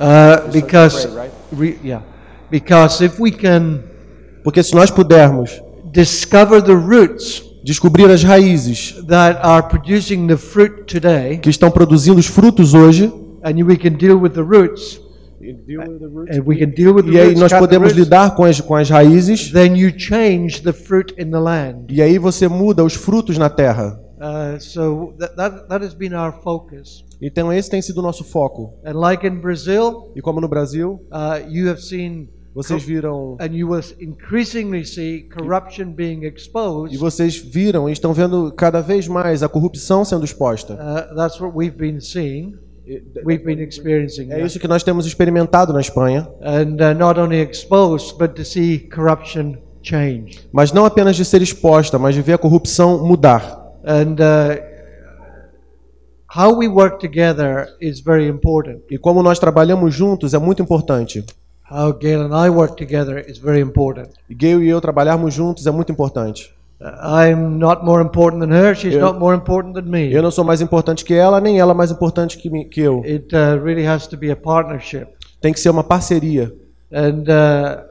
Uh, because, re, yeah, because if we can Porque se nós pudermos discover the roots descobrir as raízes that are producing the fruit today, que estão produzindo os frutos hoje, and we can deal with the roots, and we can deal with the e aí nós podemos lidar com as, com as raízes, then you change the fruit in the land. e aí você muda os frutos na terra. Uh, so that, that, that has been our focus. Então esse tem sido o nosso foco. And like in Brazil, E como no Brasil, uh, you have seen, vocês viram and you will increasingly see corruption being e exposed. vocês viram e estão vendo cada vez mais a corrupção sendo exposta. Uh, that's what we've been seeing. We've been experiencing. É isso que nós temos experimentado na Espanha, And uh, not only exposed, but to see corruption change. mas não apenas de ser exposta, mas de ver a corrupção mudar. And uh, how we work together is very important. E como nós trabalhamos juntos é muito importante. How Gail and I work together is very important. E Gayle e eu trabalharmos juntos é muito importante. Uh, I'm not more important than her. She's Eu- not more important than me. Eu não sou mais importante que ela, nem ela mais importante que, mim- que eu. It uh, really has to be a partnership. Tem que ser uma parceria. And uh,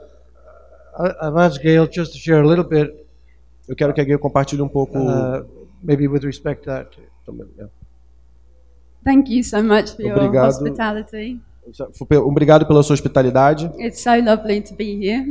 I've asked Gail just to share a little bit, Eu quero que a Gayle compartilhe um pouco. uh, maybe with respect to that. também, é. Thank you so much for your Obrigado. hospitality. Obrigado pela sua hospitalidade. It's so lovely to be here.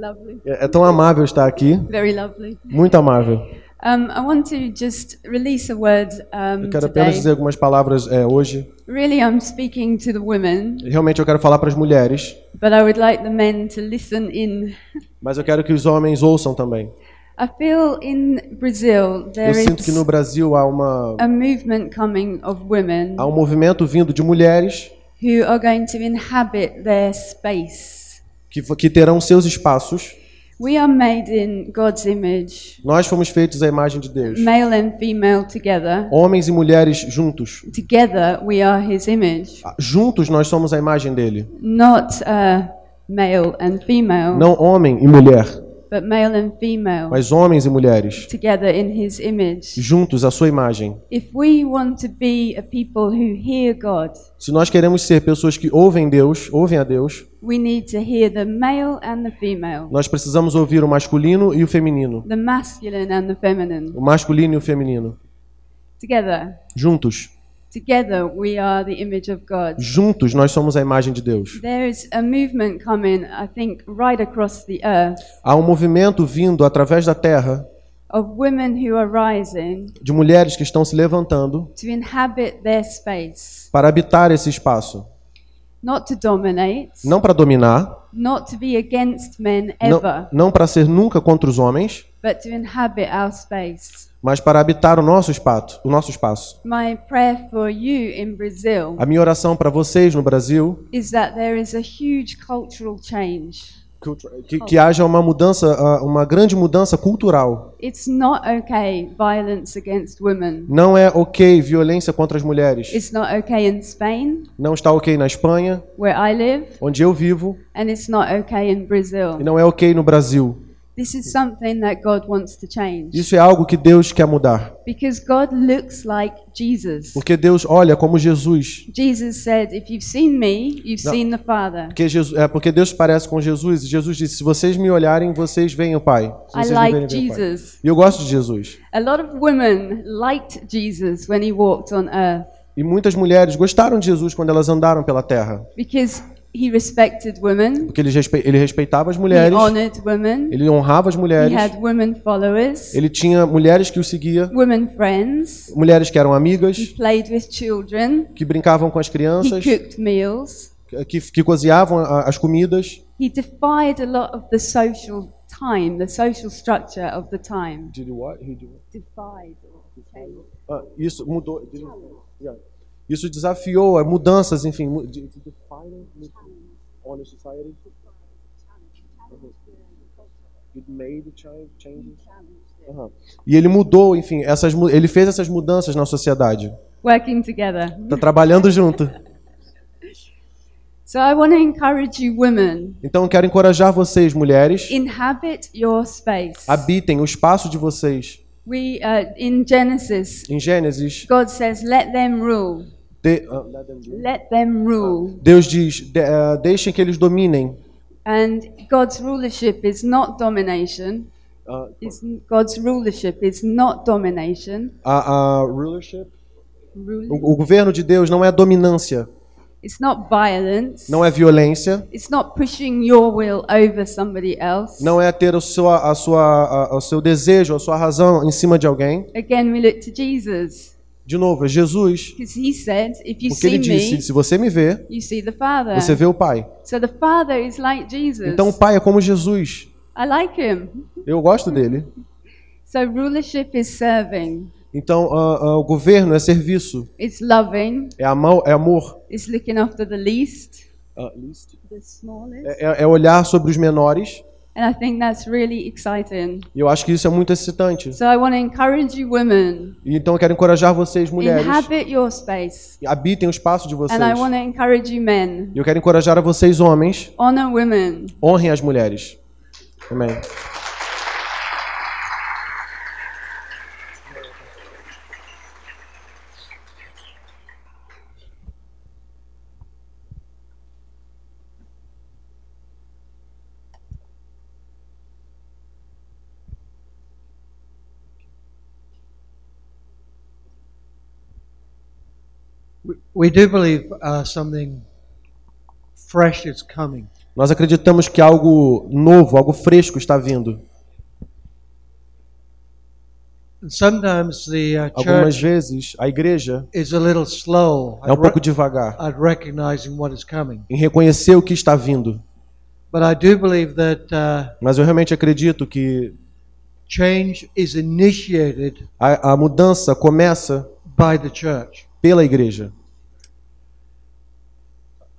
Lovely. É é tão amável estar aqui. Very lovely. Muito amável. Um, I want to just release a word um, Eu quero apenas today. dizer algumas palavras é, hoje. Really, I'm speaking to the women, Realmente eu quero falar para as mulheres, but I would like the men to listen in. mas eu quero que os homens ouçam também. I feel in Brazil Eu there sinto que no Brasil há uma a movement coming of women há um movimento vindo de mulheres who are going to inhabit their space. que, que terão seus espaços. We are made in God's image, Nós fomos feitos à imagem de Deus. male and female together. Homens e mulheres juntos. Together we are His image, Juntos nós somos a imagem dele. not uh, male and female, Não homem e mulher, but male and female mas homens e mulheres. together in His image. Juntos a sua imagem. If we want to be a people who hear God, Se nós queremos ser pessoas que ouvem Deus, ouvem a Deus, we need to hear the male and the female, nós precisamos ouvir o masculino e o feminino. the masculine and the feminine. O masculino e o feminino. Together, Juntos. Together we are the image of God. Juntos nós somos a imagem de Deus. There is a movement coming, I think, right across the earth Há um movimento vindo através da terra of women who are rising de mulheres que estão se levantando to inhabit their space, para habitar esse espaço. not to dominate, Não para dominar, not to be against men não, ever, não para ser nunca contra os homens, but to inhabit our space. Mas para habitar o nosso espaço. O nosso espaço. My prayer for you in Brazil A minha oração para vocês no Brasil is that there is a huge cultural change. que, que haja uma mudança, uma grande mudança cultural. It's not okay violence against women. Não é ok violência contra as mulheres. It's not okay in Spain, Não está ok na Espanha, where I live, onde eu vivo, and it's not okay in Brazil. e não é ok no Brasil. This is something that God wants to change. Isso é algo que Deus quer mudar. Because God looks like Jesus. Porque Deus olha como Jesus. Jesus said, If you've seen me, you've No. seen the Father. Porque, Jesus, é porque Deus parece com Jesus. E Jesus disse: Se vocês me olharem, vocês veem o Pai. Se I vocês me like verem, o Pai." Jesus. E eu gosto de Jesus. A lot of women liked Jesus when he walked on earth E muitas mulheres gostaram de Jesus quando elas andaram pela terra. because he respected women, Porque ele, respe- ele respeitava as he mulheres, honored women, ele honrava as he mulheres, had women followers, ele tinha mulheres que o seguia, women friends, mulheres que eram he amigas, played with children, que brincavam com as he crianças, cooked meals. que, que cozinhavam as comidas. He defied a lot of the social time, the social structure of the time. Defied. Ah, isso mudou. Yeah. Isso desafiou mudanças, enfim. de- de- a society. Uhum. It made change- changes. E ele mudou, enfim, essas, ele fez essas mudanças na sociedade. Working together. Tá trabalhando junto. So I want to encourage you, women, Então eu quero encorajar vocês, mulheres, inhabit your space. habitem o espaço de vocês. We uh, in Genesis, Em Gênesis, God says, "Let them rule." De, uh, let them rule. Deus diz: de, uh, deixem que eles dominem. And God's rulership is not domination. Uh, Is God's rulership is not domination. a, a rulership, Rule. o, o governo de Deus não é dominância, It's not violence. não é violência, It's not pushing your will over somebody else. não é ter o seu, a sua, a, o seu desejo, a sua razão em cima de alguém. Again, we look to Jesus De novo, é Jesus, because he said, "If you porque ele see me, disse: se você me vê, you see the Father." você vê o Pai. So the Father is like Jesus. Então o Pai é como Jesus. I like him. Eu gosto dele. So rulership is serving. Então ah, ah, o governo é serviço, It's loving. é, amor, é amor, It's looking after the least, the smallest. é, é olhar sobre os menores. And I think that's really exciting. E eu acho que isso é muito excitante. So I want to encourage you women, E Então eu quero encorajar vocês, mulheres, inhabit your space. habitem o espaço de vocês. And I want to encourage you men, E eu quero encorajar a vocês, homens, honor women. honrem as mulheres. Amém. We, do believe uh, something fresh is coming. Nós acreditamos que algo novo, algo fresco está vindo. Sometimes the uh, Algumas church vezes a igreja is a little slow é um pouco devagar at recognizing what is coming. em reconhecer o que está vindo. But I do believe that uh, Mas eu realmente acredito que change is initiated a, a mudança começa by the church. pela igreja.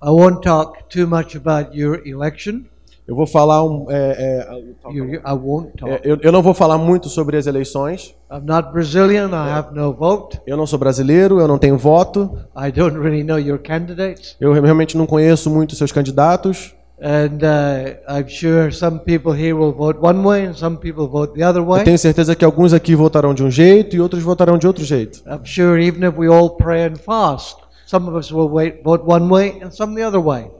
I won't talk too much about your election. Eu vou falar um, é, é, You, I won't talk. é, eu, eu não vou falar muito sobre as eleições. I'm not Brazilian. I have no vote. Eu não sou brasileiro, eu não tenho voto. I don't really know your candidates. Eu realmente não conheço muito seus candidatos. And uh, I'm sure some people here will vote one way and some people vote the other Eu way. tenho certeza que alguns aqui votarão de um jeito e outros votarão de outro jeito. I'm sure even if we all pray and fast, some of us will wait, vote one way and some the other way.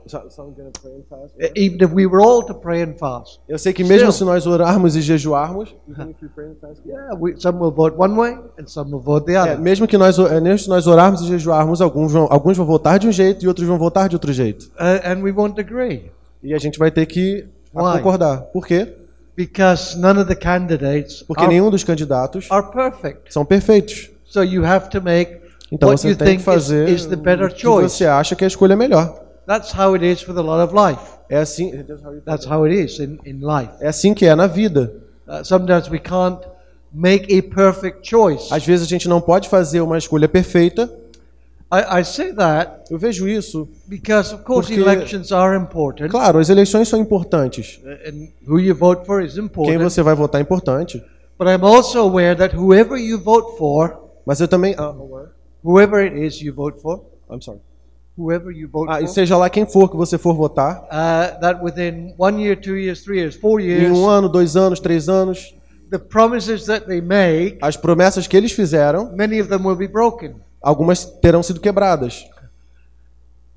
Even if we were all to pray and fast. Eu sei que mesmo Still. se nós orarmos e jejuarmos, Yeah, we, some will vote one way and some will vote the é, other. mesmo que nós, é, mesmo se nós orarmos e jejuarmos, alguns vão, alguns vão votar de um jeito e outros vão votar de outro jeito. Uh, and we won't agree E a gente vai ter que Why? concordar. Por quê? because none of the candidates Porque are, nenhum dos candidatos are perfect. são perfeitos. So you have to make Então what você you tem think que fazer is, is the better o que choice. você acha que a escolha é melhor. That's how it is with a lot of life. É assim, That's how it is in, in life. é assim que é na vida. Uh, sometimes we can't make a perfect choice. Às vezes a gente não pode fazer uma escolha perfeita. I, I say that Eu vejo isso. because, of course, Porque- elections are important, Claro, as eleições são importantes. and who you vote for is Quem important. você vai votar é importante. But I'm also aware that whoever you vote for, Mas eu também. Ah, whoever it is you vote for, I'm sorry. whoever you vote Ah, e for, seja lá quem for que você for votar, uh, that within one year, two years, three years, four em years, um ano, dois anos, três anos, the promises that they make, as promessas que eles fizeram, many of them will be broken. algumas terão sido quebradas.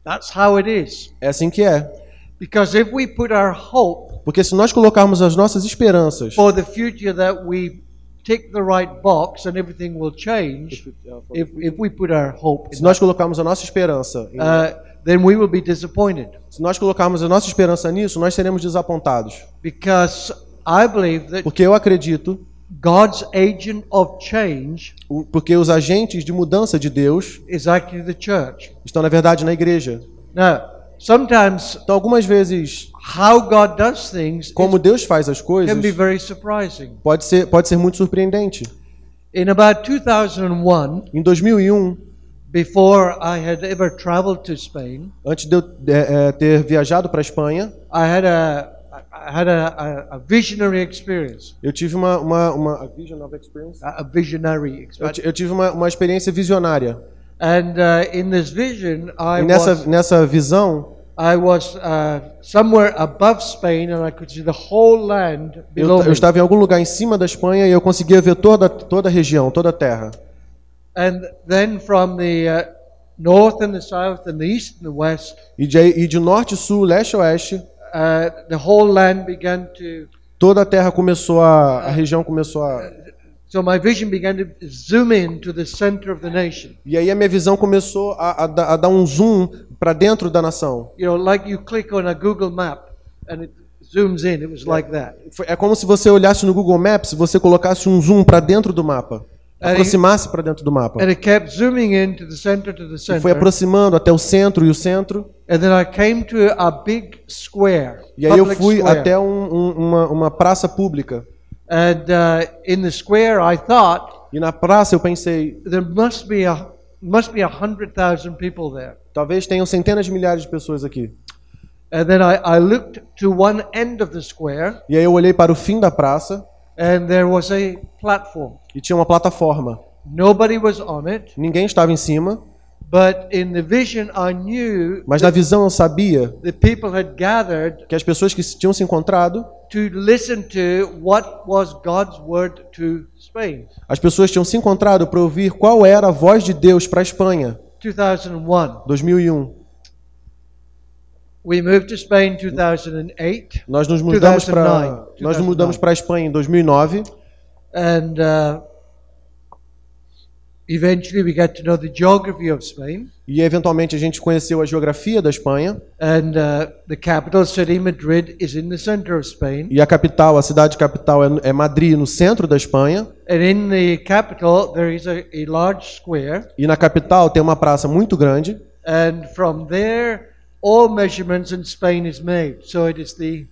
That's how it is. É assim que é. Because if we put our hope Porque se nós colocarmos as nossas esperanças for the future that we tick the right box and everything will change, if, if we put our hope se nós colocarmos a nossa esperança, em- uh, then we will be disappointed. se nós colocarmos a nossa esperança nisso, nós seremos desapontados. Because I believe that Porque eu acredito, God's agent of change porque os agentes de mudança de Deus is actually the church. estão na verdade na igreja. Now, sometimes Então, algumas vezes, how God does things como Deus faz as coisas, can be very surprising. pode ser pode ser muito surpreendente. In about 2001, Em 2001, before I had ever traveled to Spain, antes de eu é, é, ter viajado para a Espanha, I had a I had a, a, a visionary experience. eu tive uma uma, uma a vision of experience. A a visionary Eu, experience. ti- eu tive uma, uma experiência visionária. And uh, in this vision, I E nessa was nessa visão, I was uh, somewhere above Spain, and I could see the whole land eu, below eu me. estava em algum lugar em cima da Espanha e eu conseguia ver toda toda a região, toda a terra. And then from the uh, north and the south and the east and the west, E de, e de norte, sul, leste e oeste, uh, the whole land began to. toda a terra começou a. A região começou a. So my vision began to zoom in to the center of the nation. E aí a minha visão começou a, a, a dar um zoom para dentro da nação. You know, like you click on a Google map and it zooms in. It was like that. Foi- É como se você olhasse no Google Maps e você colocasse um zoom para dentro do mapa. Aproximasse para dentro do mapa. And it kept zooming in to the center to the E foi center. aproximando até o centro e o centro. And then I came to a big square. E aí eu public fui square. até um- um- uma, uma praça pública. And uh, in the square, I thought E na praça eu pensei, there must be a must be a hundred thousand people there. talvez tenham centenas de milhares de pessoas aqui. And then I, I looked to one end of the square, E aí eu olhei para o fim da praça and there was a platform. e tinha uma plataforma. Nobody was on it, Ninguém estava em cima, but in the vision, I knew mas na visão eu sabia the people had gathered que as pessoas que tinham se encontrado, to listen to what was God's word to Spain. as pessoas tinham se encontrado para ouvir qual era a voz de Deus para a Espanha, 2001. 2001. We moved to Spain in 2008, Nós nos mudamos para 2009. nós nos mudamos para a Espanha em 2009 and uh, eventually we got to know the geography of Spain. e eventualmente a gente conheceu a geografia da Espanha And uh, the capital city, Madrid, is in the center of Spain. e a capital, a cidade capital é, é Madrid, no centro da Espanha. And in the capital, there is a, a large square. E na capital tem uma praça muito grande And from there, all measurements in Spain is made. So it is the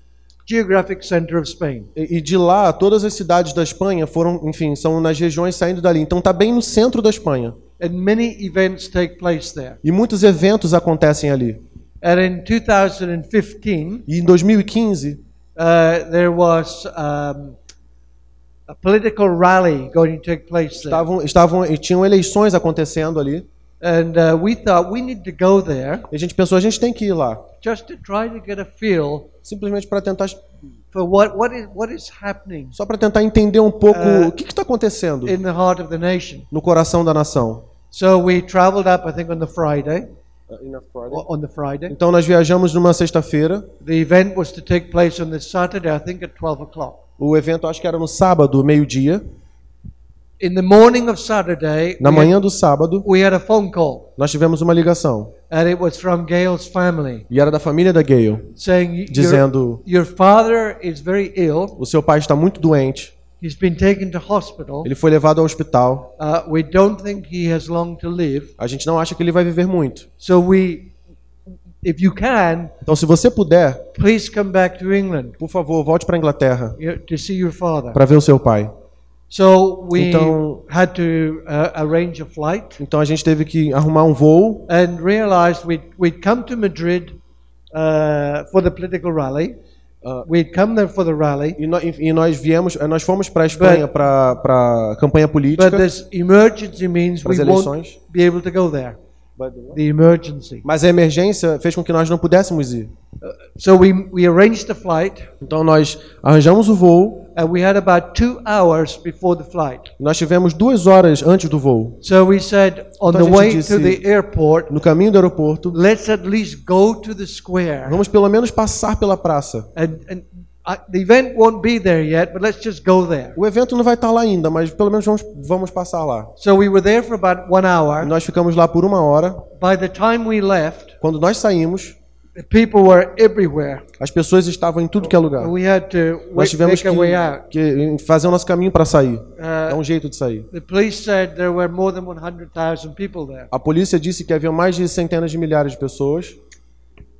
geographic center of Spain. e e de lá todas as cidades da Espanha foram, enfim, são nas regiões saindo dali. Então tá bem no centro da Espanha. And many events take place there. E muitos eventos acontecem ali. And in 2015, E em 2015 uh, there was um, a political rally going to take place there. estavam estavam e tinham eleições acontecendo ali. And uh, we thought we need to go there E a gente pensou a gente tem que ir lá, just to try to get a feel simplesmente para tentar what, what, is, what is happening só para tentar entender um pouco Eh, o que está acontecendo in the heart of the nation. no coração da nação. So we traveled up, I think, on the Friday. o- On the Friday. Então nós viajamos numa sexta-feira. The event was to take place on the Saturday, I think, at 12 o'clock. O evento acho que era no sábado, meio-dia. In the morning of Saturday, Na manhã do sábado, had, we had a phone call, nós tivemos uma ligação. and it was from Gail's family E era da família da Gale, saying, "Y- your, dizendo: Your father is very ill. o seu pai está muito doente, He's been taken to hospital. ele foi levado ao hospital. Uh, we don't think he has long to live. A gente não acha que ele vai viver muito. So we, if you can, Então, se você puder, please come back to England por favor, volte para a Inglaterra you know, to see your father. para ver o seu pai. So we Então- had to uh, arrange a flight Então a gente teve que arrumar um voo and realized we'd, we'd come to Madrid uh, for the political rally. Uh, we'd come there for the rally, e, nó- e nós viemos, eh, nós fomos para a Espanha para para campanha política. but this emergency means we won't eleições. be able to go there. The emergency. Mas a emergência fez com que nós não pudéssemos ir. So we, we arranged the flight, Então nós arranjamos o voo. And we had about two hours before the flight. Nós tivemos duas horas antes do voo. So we said, on Então the way disse- to the airport, No caminho do aeroporto, let's at least go to the square. vamos pelo menos passar pela praça. And, and I, the event won't be there yet, but let's just go there. O evento não vai estar lá ainda, mas pelo menos vamos, vamos passar lá. So we were there for about one hour. nós ficamos lá por uma hora. By the time we left, Quando nós saímos, the people were everywhere. as pessoas estavam em tudo que é lugar. We had to Nós tivemos make our way que, out. que fazer o nosso caminho para sair. Dar Uh, um jeito de sair. the police said there were more than 100,000 people there. A polícia disse que havia mais de centenas de milhares de pessoas.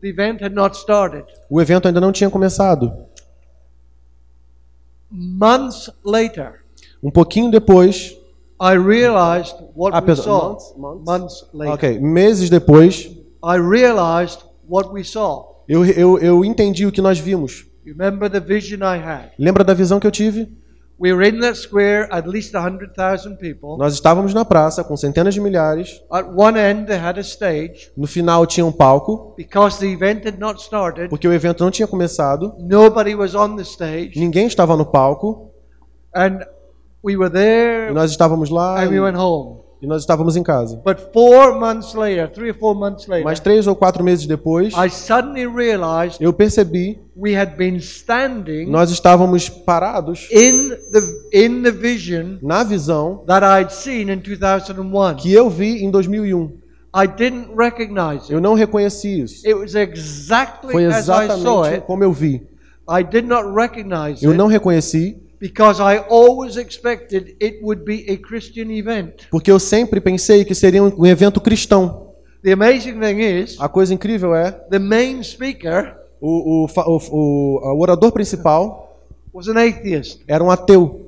The event had not started. O evento ainda não tinha começado. Months later, Um pouquinho depois, I realized what Ah, we saw. months- months? Months later, ok, meses depois, I realized what we saw. eu, eu, eu entendi o que nós vimos. Remember the vision I had? Lembra da visão que eu tive? We were in that square, at least 100,000 people. Nós estávamos na praça com centenas de milhares. At one end, they had a stage. No final tinha um palco, Because the event had not started, porque o evento não tinha começado. nobody was on the stage. Ninguém estava no palco. And we were E there, nós estávamos lá and we e, went home. E nós estávamos em casa. But four months later, three or four months later, Mas três ou quatro meses depois, I suddenly realized eu percebi we had been standing nós estávamos parados in the in the vision na visão that I'd seen in 2001. que eu vi em 2001. I didn't recognize it. Eu não reconheci isso. It was exactly Foi as I saw exatamente it. como eu vi. I did not recognize Eu não reconheci because I always expected it would be a Christian event. porque eu sempre pensei que seria um evento cristão. The amazing thing is, A coisa incrível é the main speaker o, o, o, o orador principal was an atheist. era um ateu.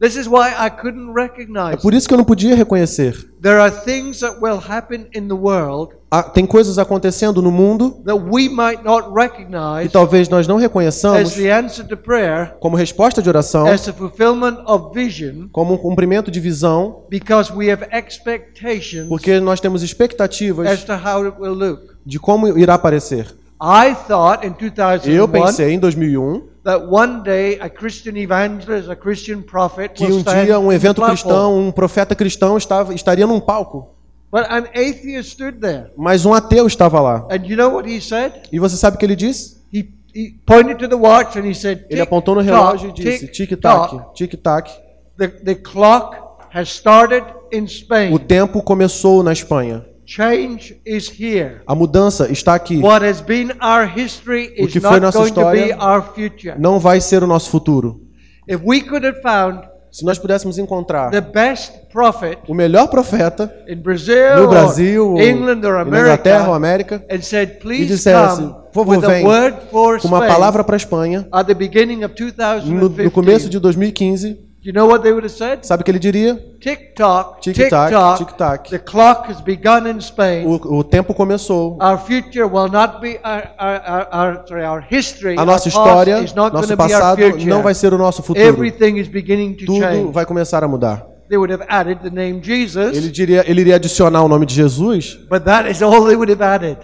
This is why I couldn't É recognize. por isso que eu não podia reconhecer. There are things that will happen in the world Ah, tem coisas acontecendo no mundo that we might not que recognize talvez nós não as reconheçamos the answer to prayer, como resposta de oração, as the fulfillment of vision, como um cumprimento de visão, because we have expectations porque nós temos as expectativas to how it will look. de como irá aparecer. I thought in Eu 2001 pensei em 2001 that one day a Christian evangelist, a Christian prophet que um dia um evento cristão, um profeta cristão estava, estaria num palco, But an atheist stood there. mas um ateu estava lá. And you know what he said? E você sabe o que ele disse? He, he pointed to the watch and he said, Ele "Tick, apontou no relógio e disse: tick, tic-tac, tock. tic-tac. The, clock has started in O Spain. tempo começou na Espanha. Change is here. A mudança está aqui. What has been our history O is que foi not nossa going to be história our future. Não vai ser o nosso futuro. If we could have found Se nós pudéssemos encontrar the best prophet o melhor profeta in Brazil, no Brasil, or ou England, or na Inglaterra ou America, América, and said, "Please dissesse, "Por favor, with a vem word for com uma palavra para a Espanha, at the beginning of no, 2015." no começo de 2015, you know what they would have said? sabe o que ele diria? Tick tock, tick Tic-tac, tock. tic-tac. The clock has begun in Spain. O, o tempo começou. Our future will not be our, our, our, sorry, our history. A nossa história, nosso passado não vai ser o nosso futuro. Everything is beginning to Tudo change. vai começar a mudar. They would have added the name Jesus, Ele diria, ele iria adicionar o nome de Jesus. but that is all they would have added.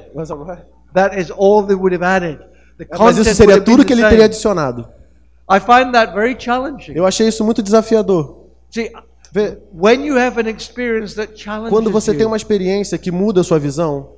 That is all they would have added. The Mas isso seria tudo que ele teria adicionado. I find that very challenging. Eu achei isso muito desafiador. See, when you have an experience that challenges quando você you, tem uma experiência que muda a sua visão,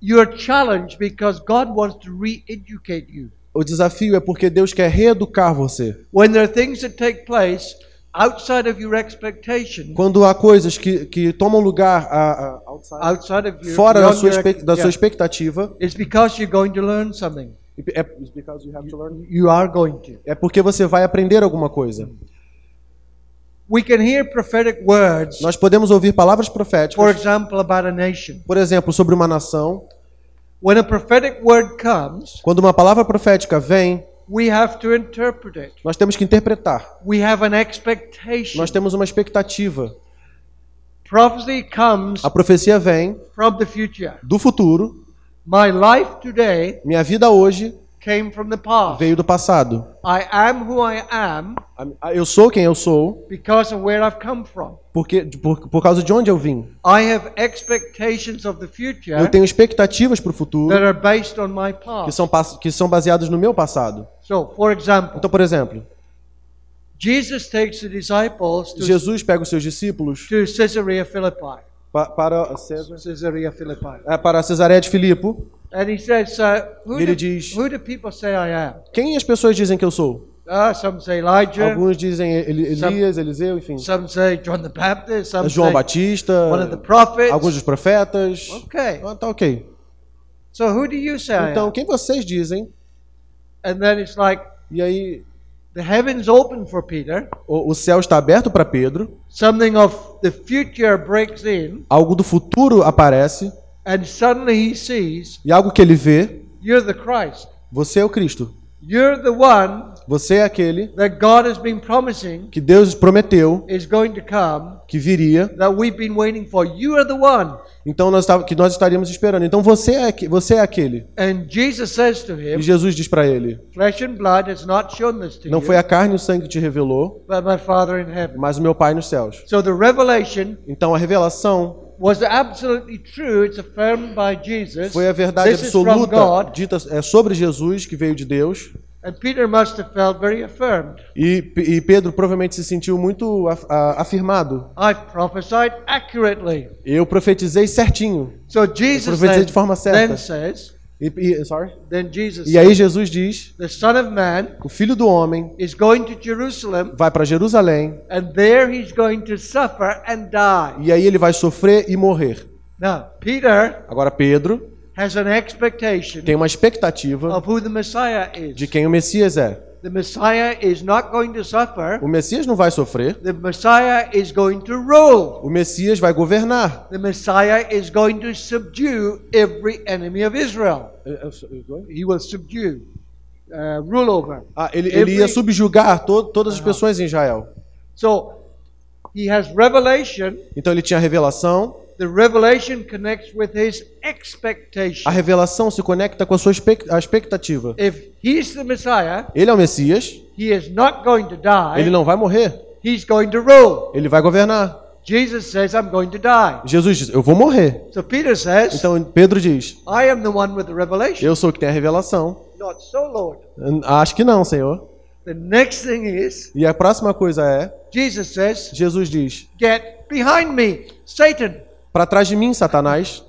you're challenged because God wants to re-educate you. o desafio é porque Deus quer reeducar você. When there are things that take place outside of your expectation, Quando há coisas que, que tomam lugar a- a- outside of your, fora da sua, da sua expectativa, it's because you're going to learn something. É, You are going to. é porque você vai aprender alguma coisa. We can hear prophetic words, Nós podemos ouvir palavras for proféticas, example, about a nation. por exemplo, sobre uma nação. When a prophetic word comes, Quando uma palavra profética vem, we have to interpret it. nós temos que interpretar. We have an expectation. Nós temos uma expectativa. Prophecy comes A profecia vem from the future. do futuro. My life today Minha vida hoje came from the past. veio do passado. I am who I am Eu sou quem eu sou because of where I've come from. porque por, por causa de onde eu vim. I have expectations of the future Eu tenho expectativas para o futuro that are based on my que past. são, pas- que são baseadas no meu passado. So, for example, Então, por exemplo, Jesus takes the disciples to, Jesus pega os seus discípulos to Caesarea Philippi. Pa- para, César, Caesarea Philippi. é, para Cesareia de Filipo. And he says, uh, who, Ele do, diz- who do people say I am? Quem as pessoas dizem que eu sou? Ah, some say Elijah, Alguns dizem Eli- Some- Elias, Eliseu, enfim. some say John the Baptist, some João say Batista, one of the prophets. alguns dos profetas. Okay, Ah, tá ok. so who do you say Então, quem vocês dizem? And then it's like E aí, the heavens open for Peter. o, o céu está aberto para Pedro, Something of the future breaks in, algo do futuro aparece, and suddenly he sees e algo que ele vê, you're the Christ. você é o Cristo. You're the one Você é aquele that God has been promising que Deus prometeu is going to come, que viria, that we've been waiting for. You are the one. então nós que nós estaríamos esperando. Então você é, aque- você é aquele. And Jesus says to E him, Jesus diz para ele: Flesh and blood has not shown this to Não you, foi a carne e o sangue que te revelou, but my Father in heaven. mas o meu Pai nos céus. So the revelation Então a revelação was absolutely true. It's affirmed by Jesus. foi a verdade absoluta dita é sobre Jesus que veio de Deus. E, e Pedro provavelmente se sentiu muito af, a, afirmado. Eu profetizei certinho. So Jesus Eu profetizei de forma certa. Says, e, e, sorry? Then Jesus e aí Jesus diz: the Son of Man o Filho do Homem is going to Jerusalem, vai para Jerusalém. And there he's going to suffer and die. E aí ele vai sofrer e morrer. Now, Peter Agora Pedro tem uma expectativa of who the Messiah is. de quem o Messias é. The Messiah is not going to suffer. O Messias não vai sofrer. The Messiah is going to rule. O Messias vai governar. The Messiah is going to subdue every enemy of Israel. He will subdue, uh, rule over. Ah, ele, ele ia subjugar to, todas as Uh-huh. pessoas em Israel. So he has revelation. Então ele tinha revelação. The revelation connects with his expectation. A revelação se conecta com a sua expectativa. Ele é o Messias. he is not going to die. Ele não vai morrer. He's going to rule. Ele vai governar. Jesus says, I'm going to die. Jesus diz: Eu vou morrer. So Peter says, Então Pedro diz: I am the one with the revelation. Eu sou o que tem a revelação. Not so, Lord. Acho que não, Senhor. The next thing is, E a próxima coisa é: Jesus says, Jesus diz: Get behind me, Satan. Para trás de mim, Satanás.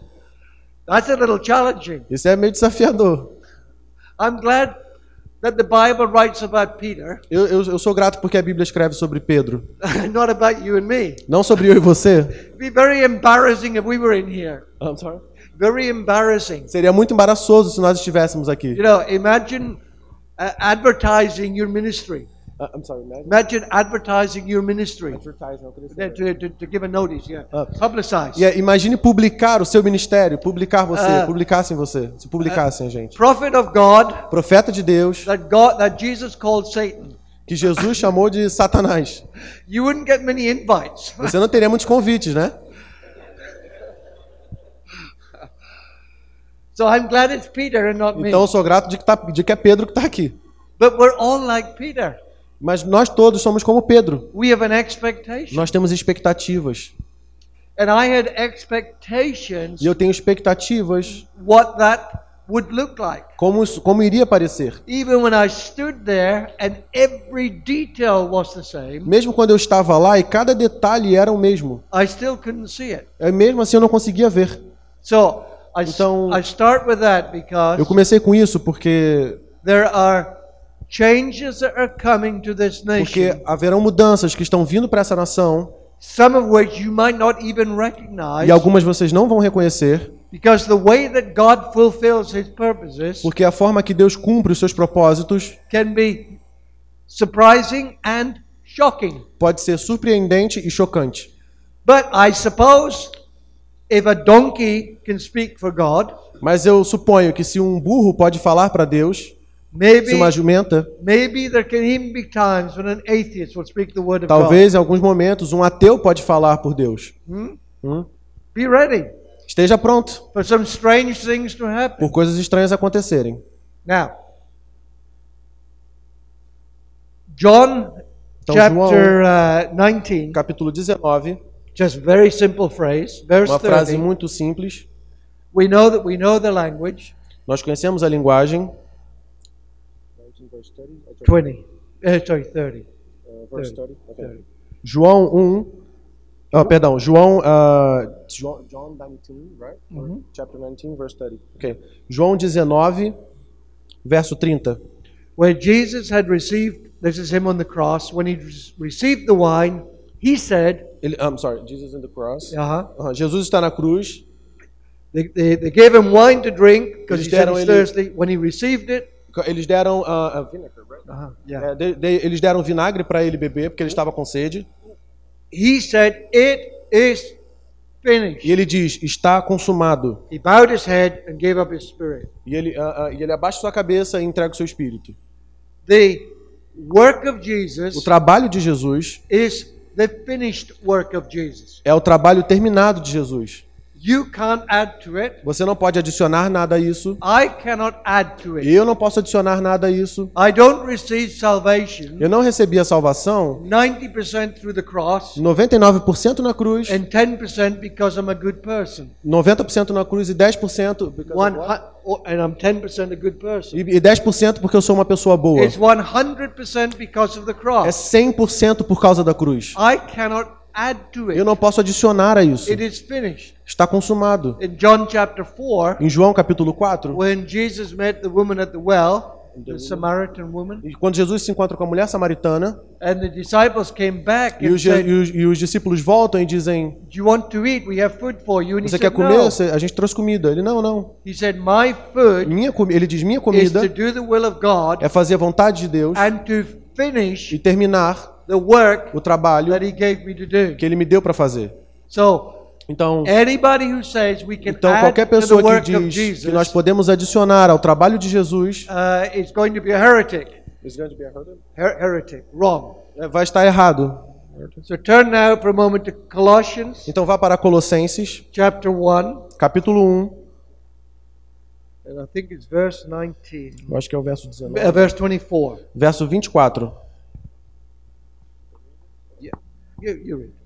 That's a little challenging. Isso é meio desafiador. I'm glad that the Bible writes about Peter, Eu, eu, eu sou grato porque a Bíblia escreve sobre Pedro, not about you and me. não sobre eu e você. Be very embarrassing if we were in here. I'm sorry. Very embarrassing. Seria muito embaraçoso se nós estivéssemos aqui. You know, imagine uh, advertising your ministry. Uh, I'm sorry, man. Imagine advertising your ministry. Advertising, To, to, to give a notice, yeah. Uh, Publicize. É, imagine publicar o seu ministério, publicar você, Ah. publicassem você, se publicassem a gente. Prophet of God Profeta de Deus, that God that Jesus called Satan. que Jesus chamou de Satanás. You wouldn't get many invites. Você não teria muitos convites, né? So I'm glad it's Peter and not me. Então sou grato de que, tá, de que é Pedro que está aqui. But we're all like Peter. Mas nós todos somos como Pedro. We have an expectation. Nós temos expectativas. And I had expectations E eu tenho expectativas what that would look like. como, como iria parecer. Even when I stood there and every detail was the same, Mesmo quando eu estava lá e cada detalhe era o mesmo. I still couldn't see it. É mesmo assim eu não conseguia ver. So I, Então- I start with that because Eu comecei com isso porque there are changes that are coming to this porque haverão mudanças que estão vindo para essa nação some of which you might not even recognize e algumas vocês não vão reconhecer, because the way that God fulfills his purposes porque a forma que Deus cumpre os seus propósitos can be surprising and shocking. pode ser surpreendente e chocante. But I suppose if a donkey can speak for God, Mas eu suponho que se um burro pode falar para Deus, maybe se uma jumenta, maybe there can even be times when an atheist will speak the word of talvez em alguns momentos um ateu pode falar por Deus. God. Hmm? Hum? Be ready Esteja pronto for some strange things to happen. por coisas estranhas acontecerem. Now, John Então, chapter uh, 19, Capítulo 19, just very simple phrase, verse uma frase 30. muito simples. We know that we know the language. Nós conhecemos a linguagem. 20. Uh, sorry, 30. João 1. ah, perdão, João. ah, John, John 19, right? Or Chapter 19, verse 30. Ok. João 19, verso 30. Where Jesus had received, this is him on the cross, when he received the wine, he said, Ele, I'm sorry, Jesus in the cross. uh-huh, Ah, Jesus está na cruz. they, they, they gave him wine to drink because he Eles said he's ele- thirsty. When he received it, Eles deram ah, ah, vinegar, right? uh-huh, yeah. É, de- de- eles deram vinagre para ele beber porque ele estava com sede. he said, It is finished. E ele diz: está consumado. He bowed his head and gave up his spirit. E ele, ah, e ele abaixa sua cabeça e entrega o seu espírito. The work of O Jesus trabalho de Jesus is the finished work of Jesus. é o trabalho terminado de Jesus. You can't add to it. Você não pode adicionar nada a isso. I cannot add to it. Eu não posso adicionar nada a isso. I don't receive salvation. Eu não recebi a salvação 90% through the cross 99% na cruz, and 10% because I'm a good person. 90% na cruz e 10% because of One, what? hu- oh, and I'm 10% a good person. e e 10% porque eu sou uma pessoa boa. It's 100% because of the É cross. 100% por causa da cruz. Eu it. não posso adicionar a isso. It is finished. Está consumado. In John chapter 4, Em João capítulo 4, when Jesus met the woman at the well, the Samaritan woman, e quando Jesus se encontra com a mulher samaritana, and the disciples came back e os, said, e os- e os discípulos voltam e dizem: Do you want to eat? We have food for you. And he Você quer said, comer? No. A gente trouxe comida. Ele: Não, não. He said, My food Minha Ele diz: Minha is comida to do the will of God é fazer a vontade de Deus and to e terminar the work o trabalho that He gave me to do. que Ele me deu para fazer. So, Então, anybody who says we can então add qualquer to the pessoa que work of diz Jesus que nós podemos adicionar ao trabalho de Jesus uh, is going to be a heretic. Her- heretic. Wrong. é, vai estar errado. So turn now for a moment to Colossians Então vá para Colossenses, chapter 1, capítulo 1, and I think it's verse 19. eu acho que é o verso Uh, 19, verse 24. verso 24. Yeah. You, you read.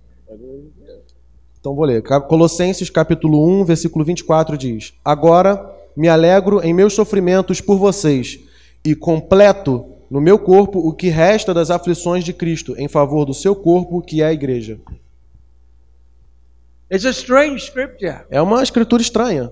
Então vou ler. Colossenses capítulo 1, versículo 24 diz: Agora me alegro em meus sofrimentos por vocês e completo no meu corpo o que resta das aflições de Cristo em favor do seu corpo, que é a igreja. É uma escritura estranha.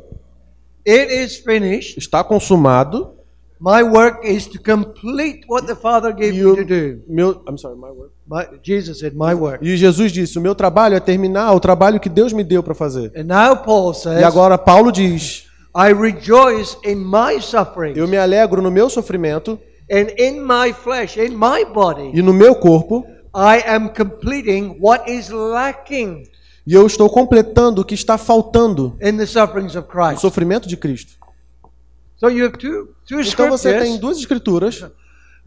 Está consumado My work is to complete what the Father gave e me to do. meu I'm sorry, my work. My, Jesus said, My work. E Jesus disse: "O meu trabalho é terminar o trabalho que Deus me deu para fazer". And now Paul says, E agora Paulo diz: I rejoice in my suffering "Eu me alegro no meu sofrimento and in my flesh, in my body. e no meu corpo, I am completing what is lacking e eu estou completando o que está faltando in the sufferings of no Christ. sofrimento de Cristo". So you have two, two Então você tem scriptures duas escrituras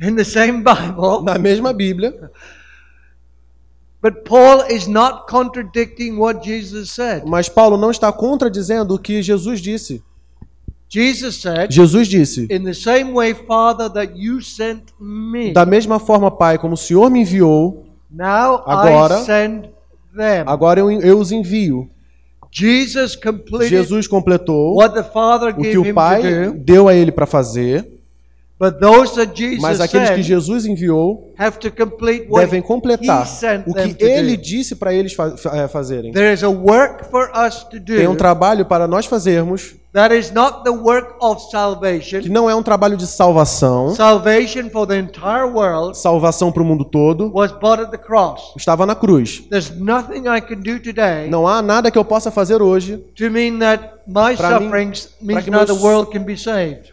in the same Bible, na mesma Bíblia, but Paul is not contradicting what Jesus said. mas Paulo não está contradizendo o que Jesus disse. Jesus said, Jesus disse: In the same way, Father, that you sent me, Da mesma forma, Pai, como o Senhor me enviou, now Agora- I send them. agora eu, eu os envio. Jesus completou what the Father o que gave o Pai deu a ele para fazer, but those that Jesus mas aqueles que Jesus enviou have to complete what devem completar o que ele disse para eles fa- fa- fazerem. There is a work for us to Tem um do trabalho para nós fazermos that is not the work of salvation, que não é um trabalho de salvação, salvation for the entire world salvação para o mundo todo, was bought at the cross. estava na cruz. There's nothing I can do today Não há nada que eu possa fazer hoje to mean that my mim- sufferings pra means now the world can be saved.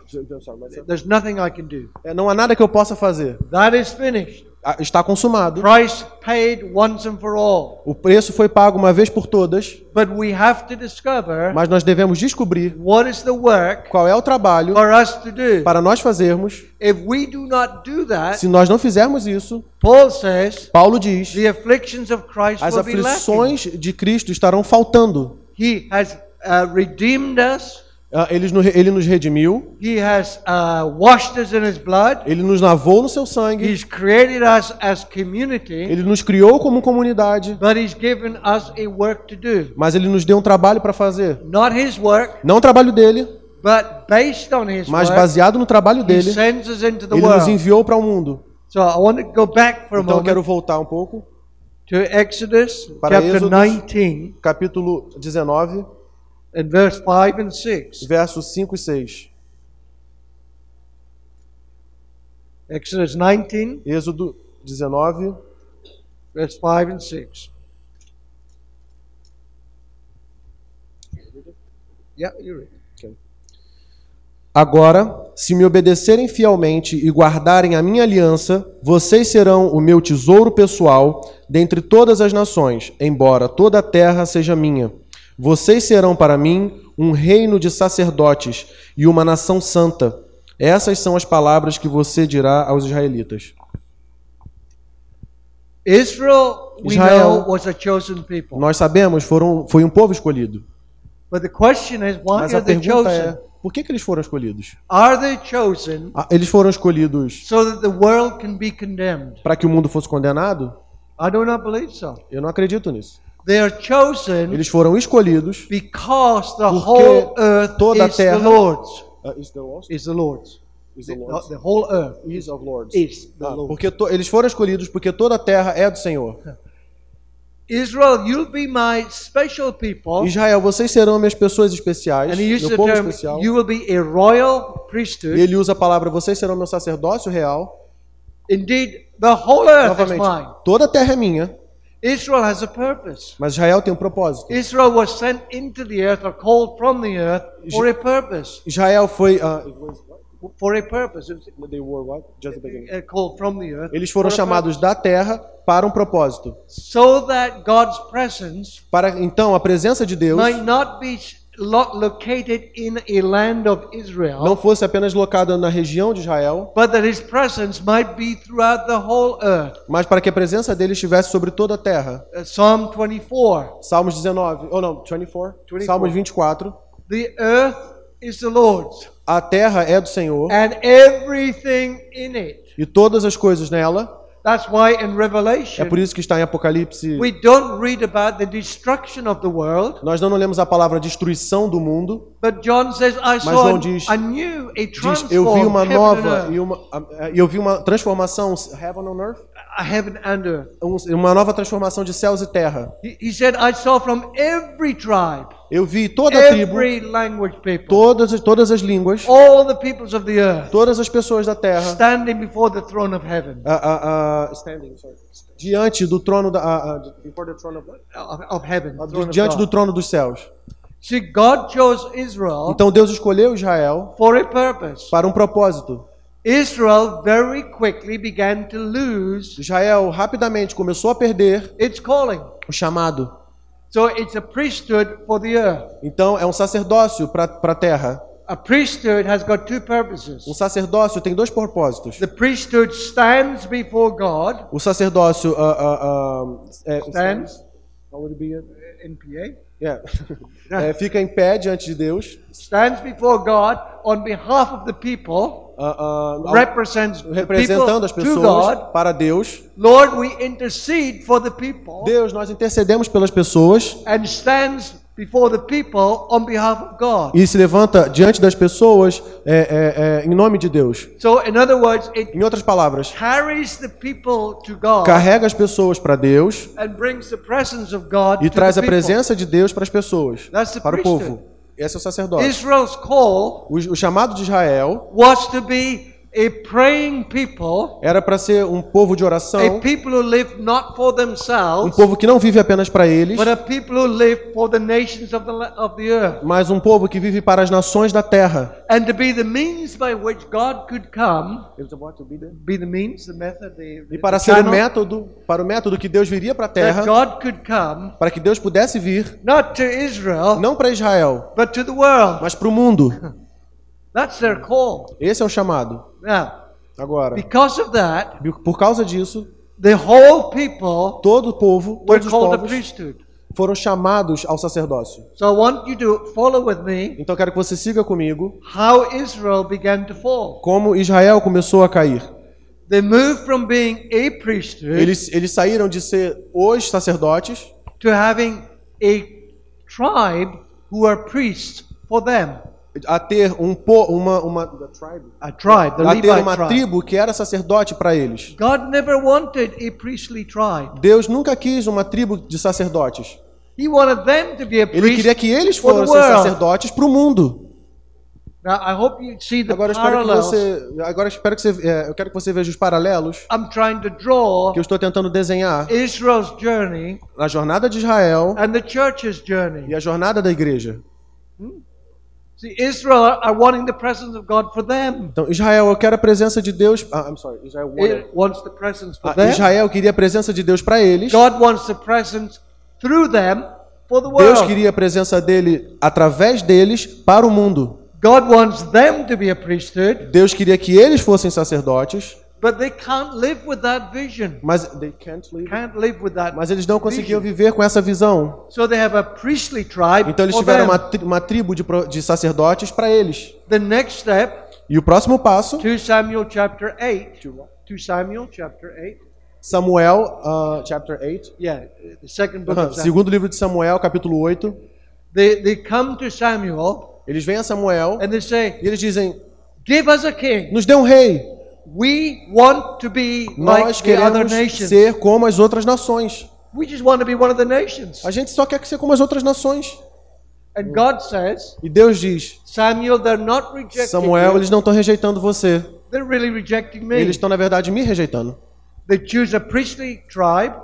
There's nothing I can do. É, Não há nada que eu possa fazer. That is finished. Está consumado. Price paid once and for all. O preço foi pago uma vez por todas, But we have to discover mas nós devemos descobrir what is the work qual é o trabalho for us to do. para nós fazermos. If we do not do that, Se nós não fizermos isso, Paul says Paulo diz, the afflictions of Christ as aflições de Cristo estarão faltando. He has uh, redeemed us. Ah, Ele nos, ele nos redimiu, He has uh, washed us in His blood. ele nos lavou no seu sangue, He's created us as community, ele nos criou como comunidade, but He's given us a work to do. mas ele nos deu um trabalho para fazer. Not His work, Não o trabalho dele, but based on His mas work, baseado no trabalho He dele, sends us into the ele nos world. enviou para o mundo. So I want to go back for a Então eu moment quero voltar um pouco, to Exodus Para chapter Êxodos. 19 capítulo 19, and verse 5 and 6. versos 5 e 6. Exodus 19, Êxodo 19, verse 5 and 6. Yeah, you read. Agora, se me obedecerem fielmente e guardarem a minha aliança, vocês serão o meu tesouro pessoal dentre todas as nações, embora toda a terra seja minha. Vocês serão para mim um reino de sacerdotes e uma nação santa. Essas são as palavras que você dirá aos israelitas. Israel, we Israel. know, was a chosen people. Nós sabemos, foram, foi um povo escolhido. But the question is, why Mas a are they pergunta é, por que, que eles foram escolhidos? Are they chosen Ah, Eles foram escolhidos so that the world can be condemned? para que o mundo fosse condenado? I do not believe so. Eu não acredito nisso. They are chosen Eles foram escolhidos. because the Porque whole earth toda a is the terra-. Uh, is the Lord's? Is. Is whole earth Is of Lords. is the Ah, Lord. porque to- eles foram escolhidos porque toda a terra é do Senhor. Israel, you'll be my special people. Israel, vocês serão minhas pessoas especiais, And he used meu the povo term, especial. you will be a royal priesthood. ele usa a palavra, vocês serão meu sacerdócio real. Indeed, the whole earth is Novamente, mine. toda a terra é minha, Israel has a purpose. mas Israel tem um propósito. Israel was sent into the earth or called from the earth for a purpose. Israel foi. ah, For a purpose. They were what? Just uh, called from the earth. Eles foram chamados da terra para um propósito. So that God's presence Para então a presença de Deus might not be located in a land of Israel, não fosse apenas locada na região de Israel, but that His presence might be throughout the whole earth. mas para que a presença dele estivesse sobre toda a terra. Uh, Psalm 24. Salmos 19, ou não, 24, 24. Salmos 24. The earth is the Lord's, A terra é do Senhor and everything in it. e todas as coisas nela. That's why in É Revelation por isso que está em Apocalipse. we don't read about the destruction of the world, Nós não lemos a palavra destruição do mundo. But John says, "I saw João diz- a new, a Diz, eu vi uma nova e uma, eu vi uma transformação, heaven on earth, a heaven and earth." Um- uma nova transformação de céus e terra. He, he said, "I saw from every tribe, Eu vi toda a tribo, every language people, todas, as- todas as línguas, all the peoples of the earth, todas as pessoas da terra, standing before the throne of heaven a- a- a- standing, diante do trono da, a- a- before the throne of, of, heaven, diante do trono dos céus. See, God chose Israel Então Deus escolheu Israel for a purpose. para um propósito. Israel very quickly began to lose Israel rapidamente começou a perder its calling. o chamado. So it's a priesthood for the earth. Então é um sacerdócio para a terra. A priesthood has got two purposes. Um sacerdócio tem dois propósitos. The priesthood stands before God, O sacerdócio ah, ah, é, stands How would it be? NPA, Yeah. É, fica em pé diante de Deus, stands before God on behalf of the people, ah, ao- represents representando as people to pessoas God. para Deus. Lord, we intercede for the people Deus, nós intercedemos pelas pessoas and stands before the people on behalf of God. e se levanta diante das pessoas é, é, é, em nome de Deus. So, in other words, it Em outras palavras, carries the people to God carrega as pessoas para Deus and brings the presence of God e traz the a presença de Deus para as pessoas, That's the para o povo. Esse é o sacerdócio. Israel's call O, o chamado de Israel was to be a praying people, era para ser um povo de a oração, people who live not for um themselves, povo que não vive apenas para eles, but a people who live for the nations of the, of the earth. mas um povo que vive para as nações da terra. And to be the means by which God could come, be the means, the method, the, E the para ser o channel, método, para o método que Deus viria para a terra, that God could come, para que Deus pudesse vir, not to Israel, não para Israel, but to the world. mas para o mundo. That's their call. Esse é o chamado. Now, Agora, because of that, por causa disso, the whole people todo o povo, were todos os povos, priesthood. foram chamados ao sacerdócio. So me Então quero que você siga comigo how Israel began to fall. como Israel começou a cair. They moved from being a priesthood Eles, eles saíram de ser os sacerdotes to having a tribe who are priests for them. A ter um po, uma uma A tribe, a ter Levite uma tribe. tribo que era sacerdote para eles. God never wanted a priestly tribe. Deus nunca quis uma tribo de sacerdotes. He wanted them to be a Ele priest. queria que eles for the fossem world. sacerdotes para o mundo. Now I hope you see the Agora eu espero que você, agora espero que você, é, eu quero que você veja os paralelos I'm trying to draw que eu estou tentando desenhar Israel's journey na jornada de Israel and the church's journey. e a jornada da igreja. See, Israel are wanting the presence of God for them. Então, Israel, eu quero a presença de Deus. Ah, I'm sorry, Israel wanted. Wants the presence for Ah, them. Israel queria a presença de Deus para eles. God wants the presence through them for the Deus world. queria a presença dele através deles para o mundo. God wants them to be a priesthood Deus queria que eles fossem sacerdotes But they can't live with that vision. Mas they can't live. Can't live with that. Mas eles não conseguiam vision. viver com essa visão. So they have a priestly tribe. Então eles tiveram uma, tri- uma tribo de, de sacerdotes para eles. The next step, E o próximo passo, 2 Samuel chapter 8. 2 Samuel chapter 8. Samuel, uh, chapter 8. Yeah, the second book Aham, of Samuel. Segundo livro de Samuel, capítulo 8. They, they come to Samuel Eles vêm a Samuel and they say, e eles dizem: Give us a king. Nos dê um rei. We want to be Nós like the other queremos nations. ser como as outras nações. We just want to be one of the nations. A gente só quer ser como as outras nações. And God says, E Deus diz: Samuel, they're not rejecting Samuel, you. eles não estão rejeitando você. They're really rejecting me. Eles estão, na verdade, me rejeitando. They choose a priestly tribe.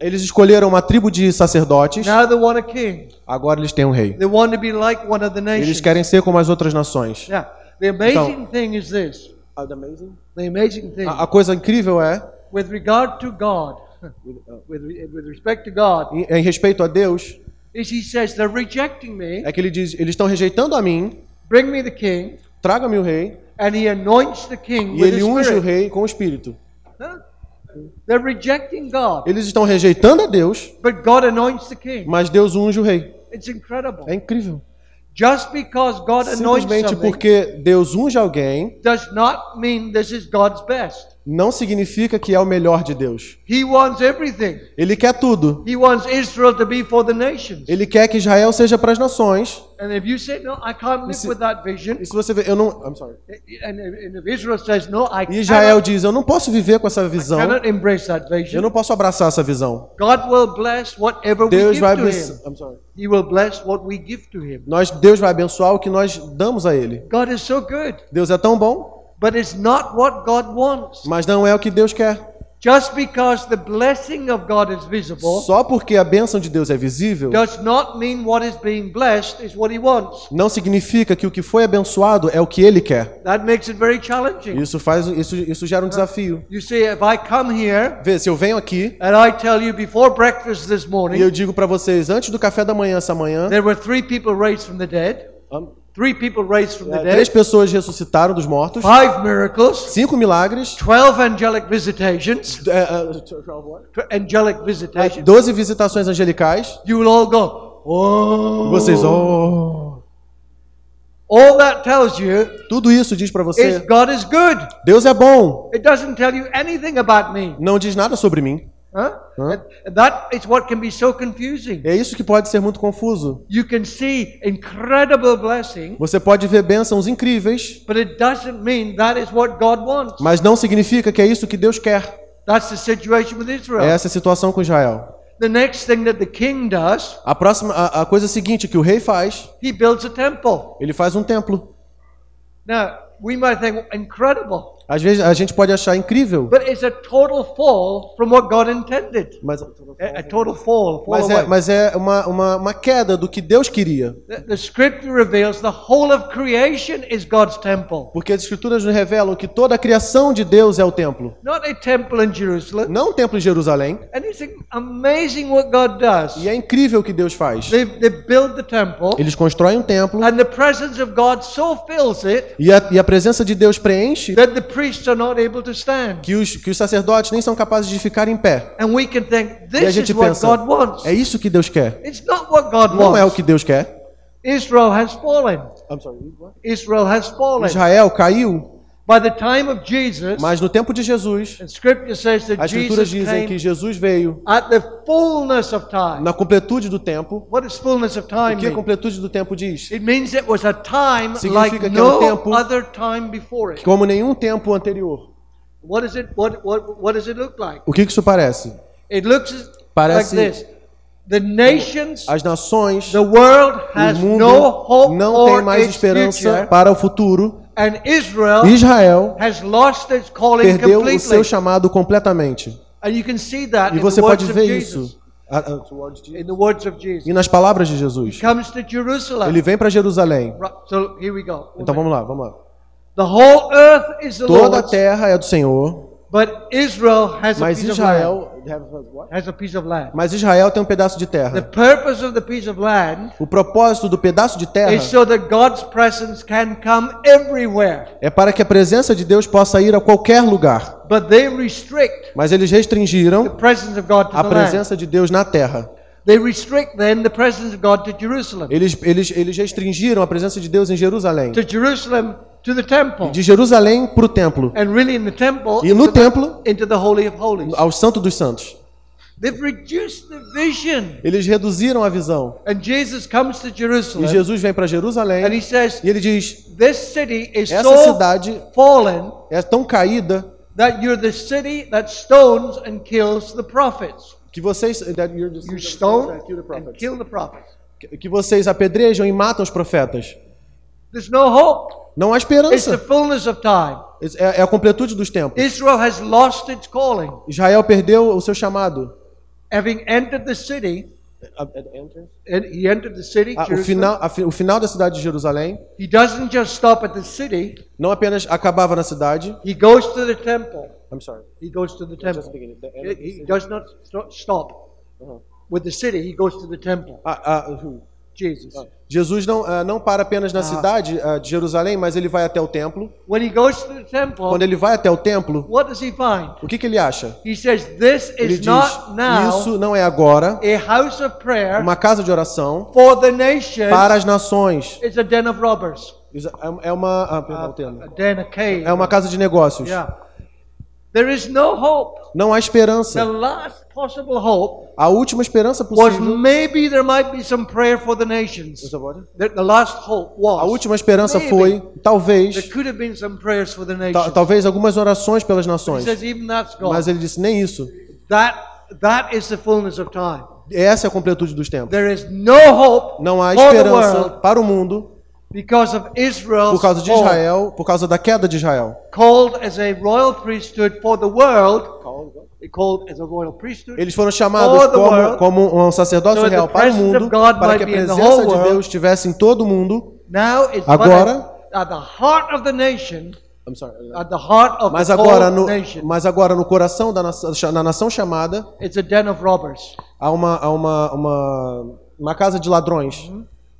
Eles escolheram uma tribo de sacerdotes. Now they want a king. Agora eles têm um rei. They want to be like one of the nations. Eles querem ser como as outras nações. Yeah. The amazing thing is this. The amazing thing, A, a coisa incrível é, with regard to God, with, re- with respect to God, em, em respeito a Deus, is He says they're rejecting me. é que ele diz: eles estão rejeitando a mim. Bring me the king, Traga-me o rei. and He anoints the king E with ele unge o rei com o espírito. Huh? They're rejecting God, Eles estão rejeitando a Deus, but God anoints the king. mas Deus unge o rei. It's incredible. É incrível. Just because God anoints Simplesmente porque Deus unge alguém, does not mean this is God's best. Não significa que é o melhor de Deus. He wants everything. Ele quer tudo. He wants Israel to be for the nations. Ele quer que Israel seja para as nações. And if you say, no, I can't live se- with that vision, E se você ver, eu não, I'm sorry. Israel says, no, I E Israel diz, eu não posso viver com essa visão. Eu não posso abraçar essa visão. God will bless whatever we Deus give vai abençoar. I'm sorry. He will bless what we give to Him. Nós, Deus vai abençoar o que nós damos a Ele. God is so good, Deus é tão bom, but it's not what God wants. mas não é o que Deus quer. Just because the blessing of God is visible Só porque a bênção de Deus é visível, does not mean what is being blessed is what He wants. não significa que o que foi abençoado é o que Ele quer. That makes it very challenging. Isso faz, isso, isso gera um desafio. You see, if I come here Vê, se eu venho aqui and I tell you before breakfast this e eu morning, digo para vocês antes do café da manhã essa manhã, there were three people raised from the dead, three people raised from the três dead, pessoas ressuscitaram dos mortos, five miracles, cinco milagres, 12 angelic visitations, é, é, angelic visitations, doze visitações angelicais. you will all go, oh. Vocês, oh, All that tells you tudo isso diz para is você, God is good. Deus é bom. It doesn't tell you anything about me. Não diz nada sobre mim. That is what can be so confusing. É isso que pode ser muito confuso. You can see incredible blessing, Você pode ver bênçãos incríveis, but it doesn't mean that is what God wants. mas não significa que é isso que Deus quer. That's the situation with É Israel. essa a situação com Israel. The next thing that the king does, A próxima, a, a coisa seguinte que o rei faz, he builds a temple. ele faz um templo. Now, we might think incredible, Às vezes a gente pode achar incrível, but it's a total fall from what God intended. mas, A, a total fall, fall mas é, mas é uma, uma, uma queda do que Deus queria. The, the scripture reveals the whole of creation is God's temple. Porque as escrituras nos revelam que toda a criação de Deus é o templo. Not a temple in Jerusalem. Não o templo em Jerusalém. And it's amazing what God does. E é incrível o que Deus faz. They, they build the temple, Eles constroem um templo and the presence of God so fills it e a, e a presença de Deus preenche that the que os, que os sacerdotes nem são capazes de ficar em pé. And we can think, E a this is gente what pensa, God wants. é isso que Deus quer. It's not what God Não é o que Deus quer. Israel has fallen. Israel has fallen. Israel caiu, By the time of Jesus, mas no tempo de Jesus, as escrituras dizem que Jesus veio at the fullness of time. na completude do tempo. What does fullness of time O que a completude do tempo diz? It means it was a time Significa like que é um tempo- other time before it. Como nenhum tempo anterior. O que isso parece? It looks Parece- like this. The nations, As nações, the world o has mundo no hope não tem mais esperança future, para o futuro. And Israel Israel has lost its calling perdeu o completely. seu chamado completamente. And you can see that E in você the words pode of ver Jesus. isso In the words of Jesus. e nas palavras de Jesus. Comes to Jerusalem. Ele vem para Jerusalém. Right, So here we go. Então vamos lá, vamos lá. The whole earth is the Toda a terra é do Senhor, But Israel has a Mas piece Israel of land. Has a piece of land. Mas Israel tem um pedaço de The terra. purpose of the piece of land O propósito do pedaço de terra is so that God's presence can come everywhere. é para que a presença de Deus possa ir a qualquer lugar. But they restrict Mas eles the restringiram presence of God to a the land. presença de Deus na terra. They restrict then the presence of God to Jerusalem. Eles, eles, eles restringiram a presença de Deus em Jerusalém. To Jerusalem the. De Jerusalém para o templo. And really in the temple E no templo, into the Holy of Holies. ao Santo dos Santos. They've reduced the vision. Eles reduziram a visão. And Jesus comes to E Jerusalem Jesus vem para and he Jerusalém says, e ele diz: This city is Essa cidade fallen é tão caída that you're the city that stones and kills the prophets. que vocês that you're the- You stone that kill the and prophets. kill the prophets. que vocês apedrejam e matam os profetas. Não há It's the esperança. fullness of time. É, é a completude dos tempos. Israel has lost its calling. Israel perdeu o seu chamado. Having entered the city, and he entered the city, Ah, o, final, a o final da cidade de Jerusalém he doesn't just stop at the city, não apenas acabava na cidade. he goes to the temple. I'm sorry. He goes to the temple. He he does not sto- stop with the city, he goes to the temple. Ah, ah, Jesus. Jesus não, ah, não para apenas na Ah. cidade ah, de Jerusalém, mas ele vai até o templo. When he goes to the temple, Quando ele vai até o templo, what does he find? o que, que ele acha? He says, This Ele is diz: not now Isso não é agora a house of prayer uma casa de oração for the nations. para as nações. It's a den of robbers. Isso É é uma, ah, perdão, é uma casa de negócios. Yeah. There is no hope. Não há esperança. Possible hope A última esperança was possível. maybe there might be some prayer for the nations. The, last hope A was última esperança maybe foi, there talvez, could have been some prayers for the ta- nations. talvez algumas orações pelas He nações. says even that's gone. Mas ele disse nem isso. That that is the fullness of time. Essa é a completude dos tempos. There is no hope Não há esperança world para o mundo because of Israel's por causa de Israel, por causa da queda de Israel. called as a royal priesthood for the world. Eles foram chamados como, como um sacerdócio real para o mundo, para que a presença de. Deus estivesse em todo o mundo. Agora- Mas agora, no, mas agora no coração da nação, na nação chamada, há uma, há uma, uma, uma casa de ladrões,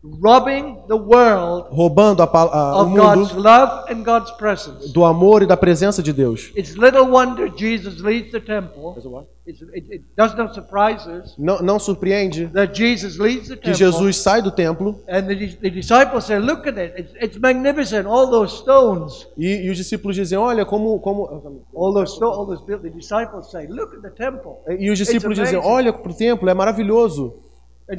robbing the world roubando a, a, o of God's mundo love and God's presence. do amor e da presença de Deus. It's little wonder Jesus leads the temple. It's, it, it does not surprise us Não, não surpreende that Jesus leads the que temple. Jesus sai do templo And the, the disciples say, Look at it. It's, it's magnificent. All those stones. e, e os discípulos dizem: Olha como. como All those, sto- all those built. The disciples say, Look at the temple. e os discípulos dizem. Olha para o templo, é maravilhoso.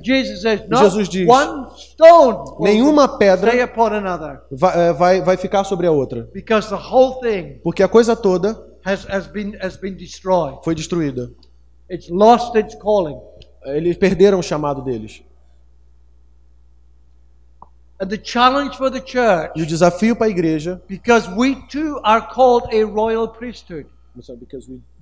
Jesus diz, one stone will Nenhuma pedra vai, eh, vai, vai ficar sobre a outra, Because the whole thing porque a coisa toda foi destruída. It's lost its calling. Eles perderam o chamado deles. And the challenge for the church, E o desafio para a igreja, because we too are called a royal priesthood.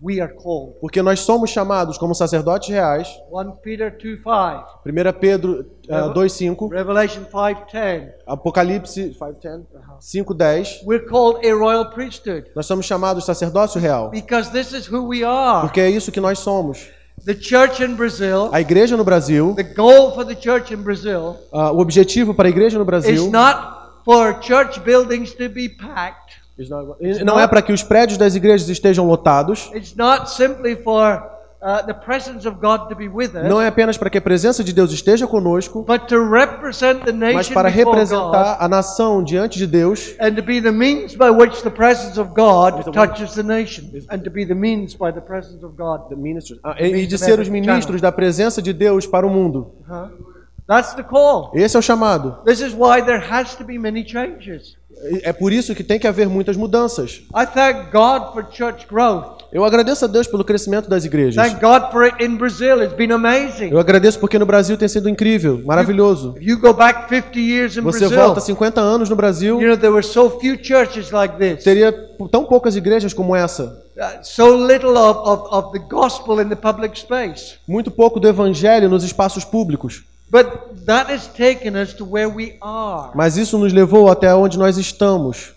We are called. porque nós somos chamados como sacerdotes reais, 1 Peter 2 5, 1 Pedro uh, 2:5, Revelation 5:10. Apocalipse 5:10, 5:10, We're called a royal priesthood nós somos chamados sacerdócio real, because this is who we are. porque é isso que nós somos. The church in Brazil, A igreja no Brasil, the goal for the church in Brazil uh, o objetivo para a igreja no is Brasil not for church buildings to be packed. Não é para que os prédios das igrejas estejam lotados, It's not simply for uh, the presence of God to be with us, não é apenas para que a presença de Deus esteja conosco, mas para God representar a nação diante de Deus and to be the means by which the presence of God touches the nation and to be the means by the presence of God. Ah, e e de ser os ministros da presença de Deus para o mundo. Huh? That's the call. Esse é o chamado. This is why there has to be many changes. É por isso que tem que haver muitas mudanças. I thank God for church growth. Eu agradeço a Deus pelo crescimento das igrejas. Thank God for it in Brazil. It's been amazing. Eu agradeço porque no Brasil tem sido incrível, maravilhoso. If you go back 50 years in Você Brazil, volta 50 anos no Brasil, you know there were so few churches like this. teria tão poucas igrejas como essa. Uh, so little of, of, of the gospel in the public space. Muito pouco do evangelho nos espaços públicos. But that has taken us to where we are. Mas isso nos levou até onde nós estamos.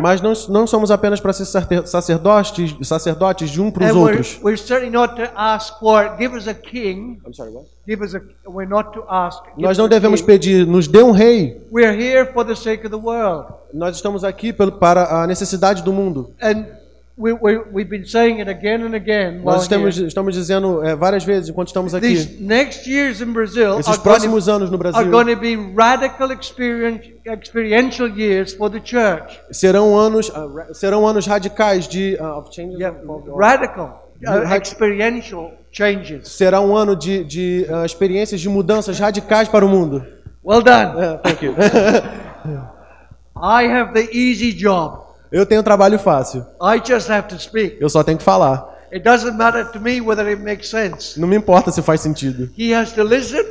Mas não, não somos apenas para ser sacerdotes, sacerdotes de um para os outros. We're, we're certainly not to ask for give us a king. I'm sorry, what? Give us a we're not to ask. Nós não devemos pedir nos dê um rei. We're here for the sake of the world. Nós estamos aqui para a necessidade do mundo. And we, we, we've been saying it again and again Nós estamos, estamos dizendo é, várias vezes enquanto estamos aqui. These next years in Brazil Esses próximos anos no Brasil are going to be radical experiential years for the church. Serão anos uh, serão anos radicais de uh, of changes yeah, radical uh, experiential changes. Será um ano de, de uh, experiências de mudanças radicais para o mundo. Well done. Yeah, thank you. I have the easy job. Eu tenho trabalho fácil. I just have to speak. Eu só tenho que falar. It doesn't matter to me whether it makes sense. Não me importa se faz sentido. He has to listen.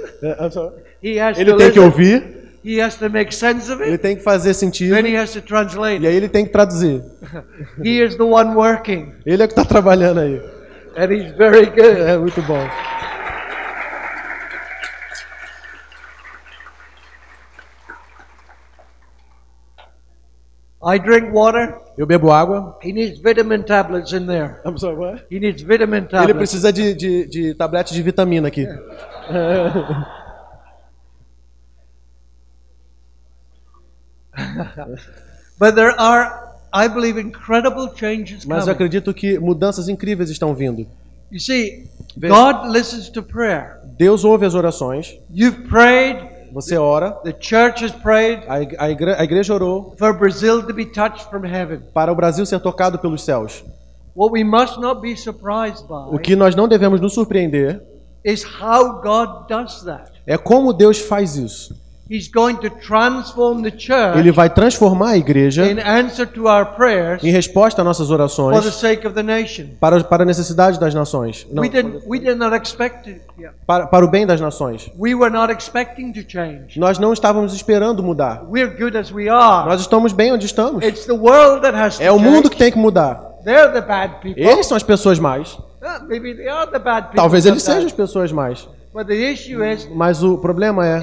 He has ele to tem listen. que ouvir. He has to make sense of it. Ele tem que fazer sentido. Then he has to translate. E aí ele tem que traduzir. he is the one working. Ele é que está trabalhando aí. And he's very good. É muito bom. I drink water. Eu bebo água. He needs vitamin tablets in there. I'm sorry, what? He needs vitamin tablets. Ele precisa de, de, de tabletes de vitamina aqui. But there are, I believe, incredible changes Mas eu acredito que mudanças incríveis estão vindo. You see, God listens to prayer. Deus ouve as orações. You've prayed. Você ora. The church has prayed. A, igre, a igreja orou. For Brazil to be touched from heaven. Para o Brasil ser tocado pelos céus. What we must not be surprised by. O que nós não devemos nos surpreender. Is how God does that. É como Deus faz isso. Ele vai transformar a igreja em resposta às nossas orações para, para a necessidade das nações. Não, para, para o bem das nações. Nós não estávamos esperando mudar. Nós estamos bem onde estamos. É o mundo que tem que mudar. Eles são as pessoas mais. Talvez eles sejam as pessoas mais. Mas o problema é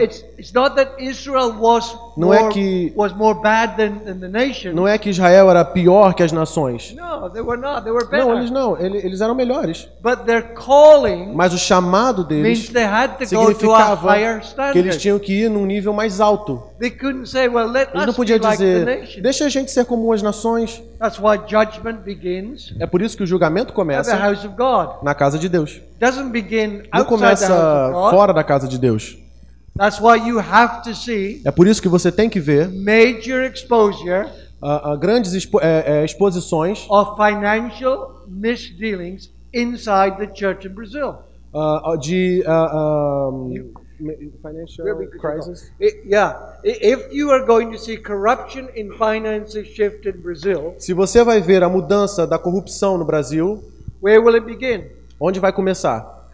não é que não é que Israel era pior que as nações. Não, eles não, eles eram melhores. Mas o chamado deles significava que eles tinham que ir num nível mais alto. Eles não podiam dizer, deixa a gente ser como as nações. É por isso que o julgamento começa na casa de Deus. Não começa fora da casa de Deus. That's why you have to see é por isso que você tem que ver major exposure uh, uh, grandes expo é, é, exposições of financial misdealings inside the church in Brazil. Uh, de um, financial crisis. yeah, if you are going to see corruption in finances shift in Brazil, se você vai ver a mudança da corrupção no Brasil, where will it begin? Onde vai começar?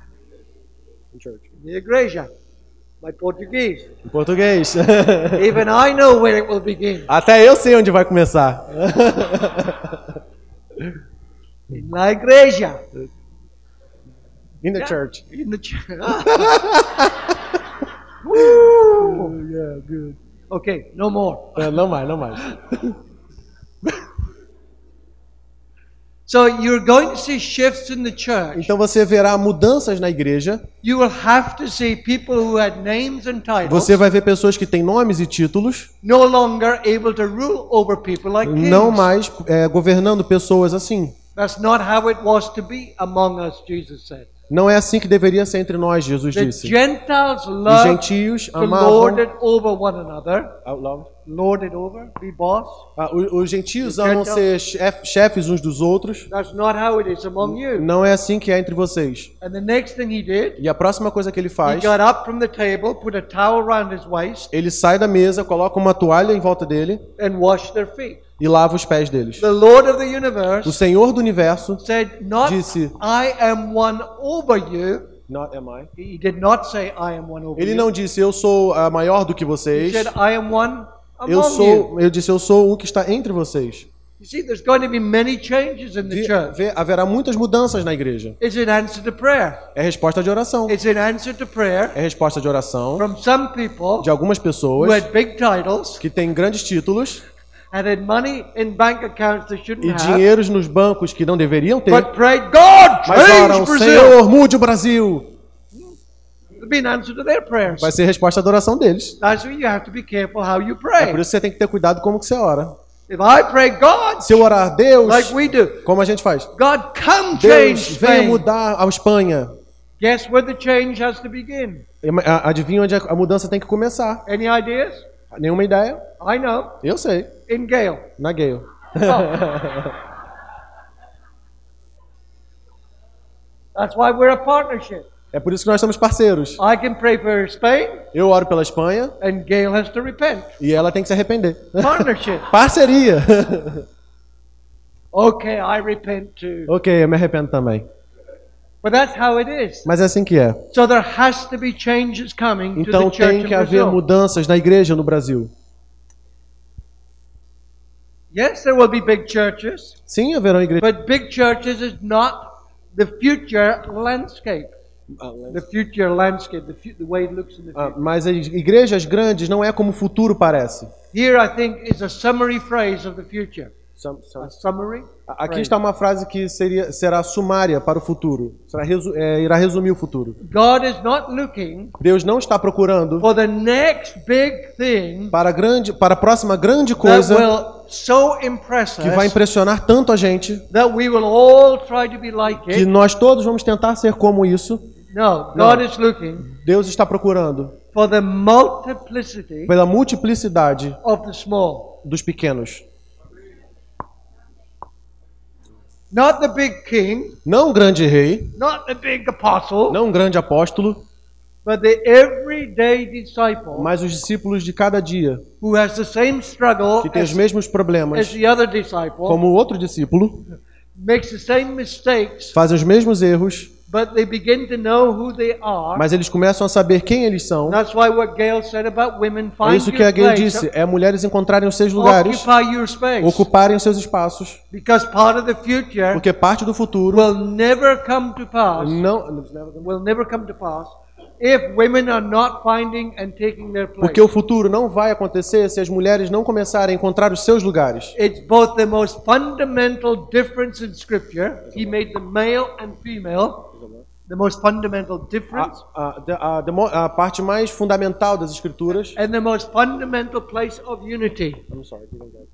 Na igreja. My português. Em português. Even I know where it will begin. Até eu sei onde vai começar. Na igreja. In the yeah. church. In the church. Woo! Yeah, good. Okay, no more. Uh, não mais, não mais. So you're going to see shifts in the church. Então você verá mudanças na igreja. You will have to see people who had names and titles. Você vai ver pessoas que têm nomes e títulos. No longer able to rule over people like kings. Não mais é, governando pessoas assim. That's not how it was to be among us, Jesus said. Não é assim que deveria ser entre nós, Jesus disse. Os gentios amavam lord it over, be boss. Ah, os, gentios amam ser chefes uns dos outros. That's not how it is among you. Não é assim que é entre vocês. And the next thing he did, e a próxima coisa que ele faz, he got up from the table, put a towel around his waist, ele sai da mesa, coloca uma toalha em volta dele and washed their feet. e lava os pés deles. The Lord of the universe o Senhor do universo said, not, disse: I am one over you. Not am I. He did not say, I am one over ele não disse eu sou uh, maior do que vocês. He said, I am one eu sou, eu disse eu sou um que está entre vocês. See, there's going to be many changes in the church. Haverá muitas mudanças na igreja. It's an answer to prayer. É resposta de oração. It's an answer to prayer. É resposta de oração. From some people de algumas pessoas who had big titles. que têm grandes títulos. And had money in bank accounts they shouldn't e dinheiros nos bancos que não deveriam ter. But prayed, God, mas oram, Senhor, mude o Brasil. Vai ser resposta à adoração deles. É por isso que você tem que ter cuidado como que você ora. If I pray, God, Se eu orar, Deus, like we do, como a gente faz? God, come Deus, change venha mudar a Espanha. Guess where the change has to begin? Adivinha onde a mudança tem que começar? Any ideas? Nenhuma ideia? I know. Eu sei. In Gale. Na Gale. Oh. That's why we're a partnership. É por isso que nós somos parceiros. I can pray for Spain. Eu oro pela Espanha. And Gail has to repent. E ela tem que se arrepender. Partnership. Parceria. okay, I repent too. Ok, eu me arrependo também. But that's how it is. Mas é assim que é. So there has to be changes coming então to the church tem que haver mudanças na igreja no Brasil. Yes, there will be big churches. Sim, haverão igrejas. But big churches is not the future landscape. The future landscape, the, the way it looks in the future. Mas as igrejas grandes não é como o futuro parece. Here I think is a summary phrase of the future. Some, some. A summary. Aqui está uma frase que seria, será sumária para o futuro. Será resu, é, irá resumir o futuro. God is not looking Deus não está procurando for the next big thing para, grande, para a próxima grande coisa so que vai impressionar tanto a gente like que nós todos vamos tentar ser como isso. No, God is looking Deus está procurando for the multiplicity pela multiplicidade of the small. dos pequenos. Not the big king, não um grande rei, not the big apostle, não um grande apóstolo, but the everyday disciple, mas os discípulos de cada dia, who has the same struggle que tem os mesmos problemas, as the other disciple, como o outro discípulo, makes the same mistakes, fazem os mesmos erros, But they begin to know who they are. Mas eles começam a saber quem eles são. That's why what Gail said about women, find é isso que a Gail disse, é mulheres encontrarem os seus lugares, ocuparem os seus espaços. Because part of the future Porque parte do futuro will never come to pass. Não, will never come to pass if women are not finding and taking their place. Porque o futuro não vai acontecer se as mulheres não começarem a encontrar os seus lugares. It's both the most fundamental difference. A, a, a, a, parte mais fundamental das escrituras. And the most fundamental place of unity. I'm sorry.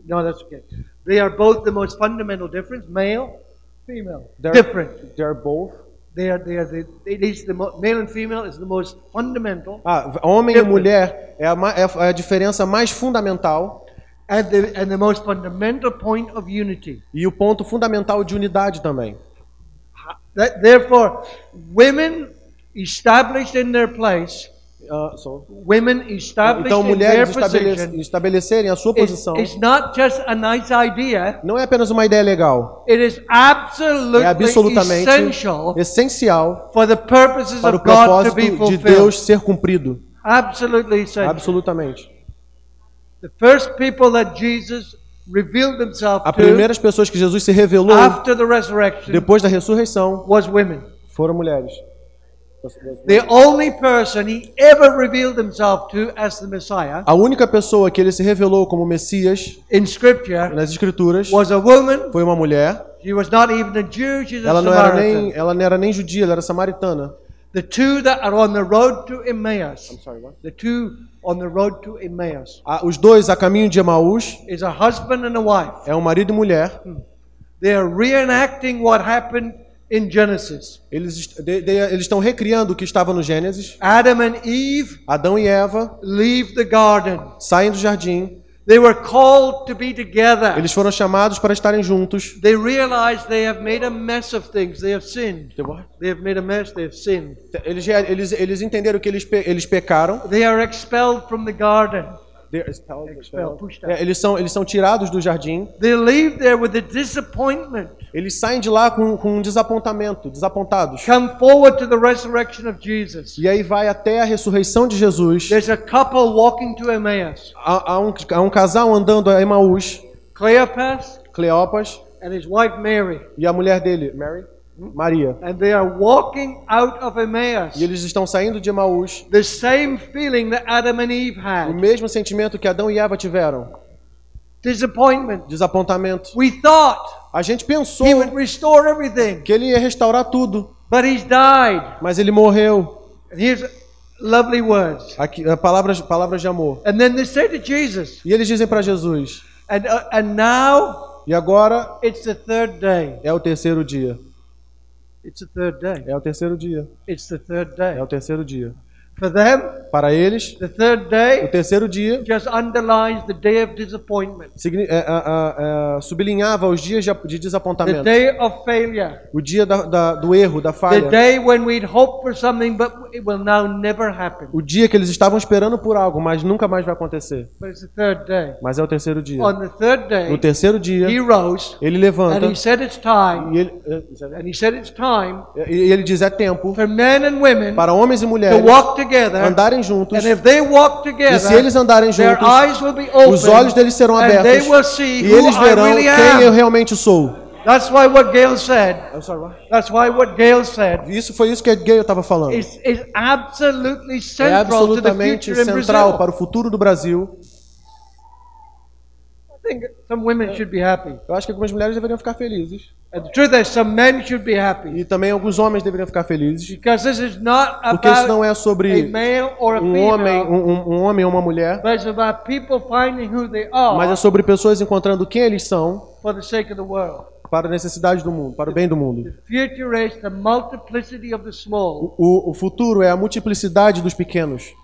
No, that's okay. They are both the most fundamental difference, male, female. They're, different. They're both They are, they are the, it is the male and female is the most fundamental. Ah, homem difference. e mulher é a, é a diferença mais fundamental. And the, and the most fundamental point of unity. E o ponto fundamental de unidade também. That, therefore, women established in their place Uh, so. Women established então mulheres estabelec estabelecerem a sua posição. It's, it's not just a nice idea. Não é apenas uma ideia legal. It is absolutely é absolutamente essencial for the purposes para o of God to be de Deus ser cumprido. Absolutely essential. Absolutamente. The first people that Jesus As primeiras pessoas que Jesus se revelou after the resurrection depois da ressurreição was women. foram mulheres. The only person he ever revealed himself to as the Messiah a única pessoa que ele se revelou como Messias in scripture nas escrituras was a woman. foi uma mulher. She was not even a Jew, she's ela a não era nem ela não era nem judia, ela era samaritana. The two that are on the road to Emmaus. I'm sorry, what? The two on the road to Emmaus. Ah, os dois a caminho de Emaús. Is a husband and a wife. É um marido e mulher. They are reenacting what happened in Genesis. Eles, de, de, eles estão recriando o que estava no Gênesis. Adam and Eve. Adão e Eva. Leave the garden. Saem do jardim. They were called to be together. Eles foram chamados para estarem juntos. They realized they have made a mess of things. They have sinned. They have made a mess. They have sinned. Eles eles eles entenderam que eles eles pecaram. They are expelled from the garden. Expelled, expelled. É, eles são eles são tirados do jardim. They leave there with a disappointment. Eles saem de lá com, com um desapontamento, desapontados. Come forward to the resurrection of Jesus. E aí vai até a ressurreição de Jesus. There's a couple walking to Emmaus. Há, há, um, há um casal andando a Emaús. Cleopas Cleopas and his wife Mary. e a mulher dele, Mary, Maria. And they are walking out of Emmaus. E eles estão saindo de Emaús. The same feeling that Adam and Eve O had. mesmo sentimento que Adão e Eva tiveram. Disappointment. Desapontamento. We thought A gente pensou he would restore everything, que ele ia restaurar tudo, but he's died. mas ele morreu. And here's lovely words. Aqui, eh, palavras, palavras de amor. And then they say to Jesus, E eles dizem para Jesus: and, uh, and now E agora it's the third day. é o terceiro dia. It's the third day. É o terceiro dia. It's the third É day. o terceiro dia. For them, Para eles, the third o day terceiro dia just underlines the day of disappointment, é, é, é, sublinhava os dias de, de the desapontamento. day of failure, O dia da- da- do erro, da the falha. day when we'd hoped for something but it will now never happen. O dia que eles estavam esperando por algo, mas nunca mais vai acontecer. But it's the third day. Mas é o terceiro dia. On the third No day, terceiro dia, he rose ele and levanta he said it's time, e ele, and he said it's time e ele diz: é tempo for men and women para homens e to mulheres walk together. andarem juntos. And if they walk E se together, eles andarem juntos, open, os olhos deles serão abertos will see e eles verão really quem eu realmente sou. That's why what Gail said. That's why what Gail said Isso foi isso que a Gay estava falando. is, is absolutely É central to the absolutamente central Brazil. para o futuro do Brasil. I think some women should be happy. Eu acho que algumas mulheres deveriam ficar felizes. And the truth is, some men should be happy E também alguns homens deveriam ficar felizes. because this is not Porque isso não about é a sobre male or a um homem, female, um, um- um homem ou uma mulher, but it's about people finding who they mas é are sobre pessoas encontrando quem eles são for the sake of the world. para a necessidade do mundo, para o bem do mundo. Small O, o futuro é a multiplicidade dos pequenos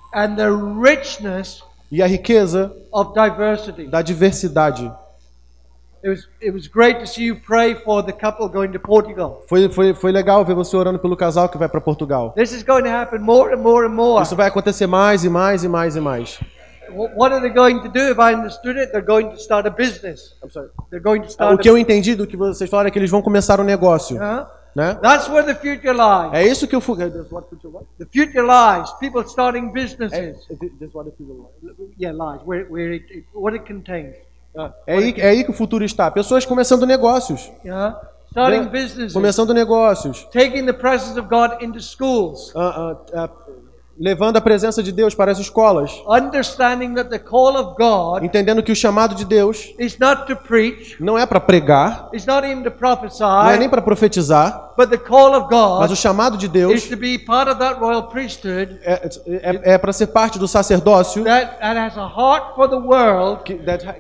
e a riqueza of diversity. da diversidade. Foi, foi, foi legal ver você orando pelo casal que vai para Portugal. This is going to happen more and more and more. Isso vai acontecer mais e mais e mais e mais. Wh- What are they going to do? If I understood it, they're going to start a business. They're going to O que eu entendi do que vocês falaram é que eles vão começar um negócio, Huh? Né? That's where the future lies. É isso que eu fu- The future lies. People starting businesses. Yeah, lies. Where, where it, it, what it contains. É aí, é aí que o futuro está. Pessoas começando negócios. Yeah? Starting né? businesses. Começando negócios. Taking the presence of God into schools. Ah, ah, ah, levando a presença de Deus para as escolas. Understanding that the call of God Entendendo que o chamado de Deus is not to preach. não é para pregar, It's not even to prophesy. não é nem para profetizar, But the call of mas God o chamado de is Deus to be part of that royal priesthood é, é, é para ser parte do sacerdócio that, that has a heart for the world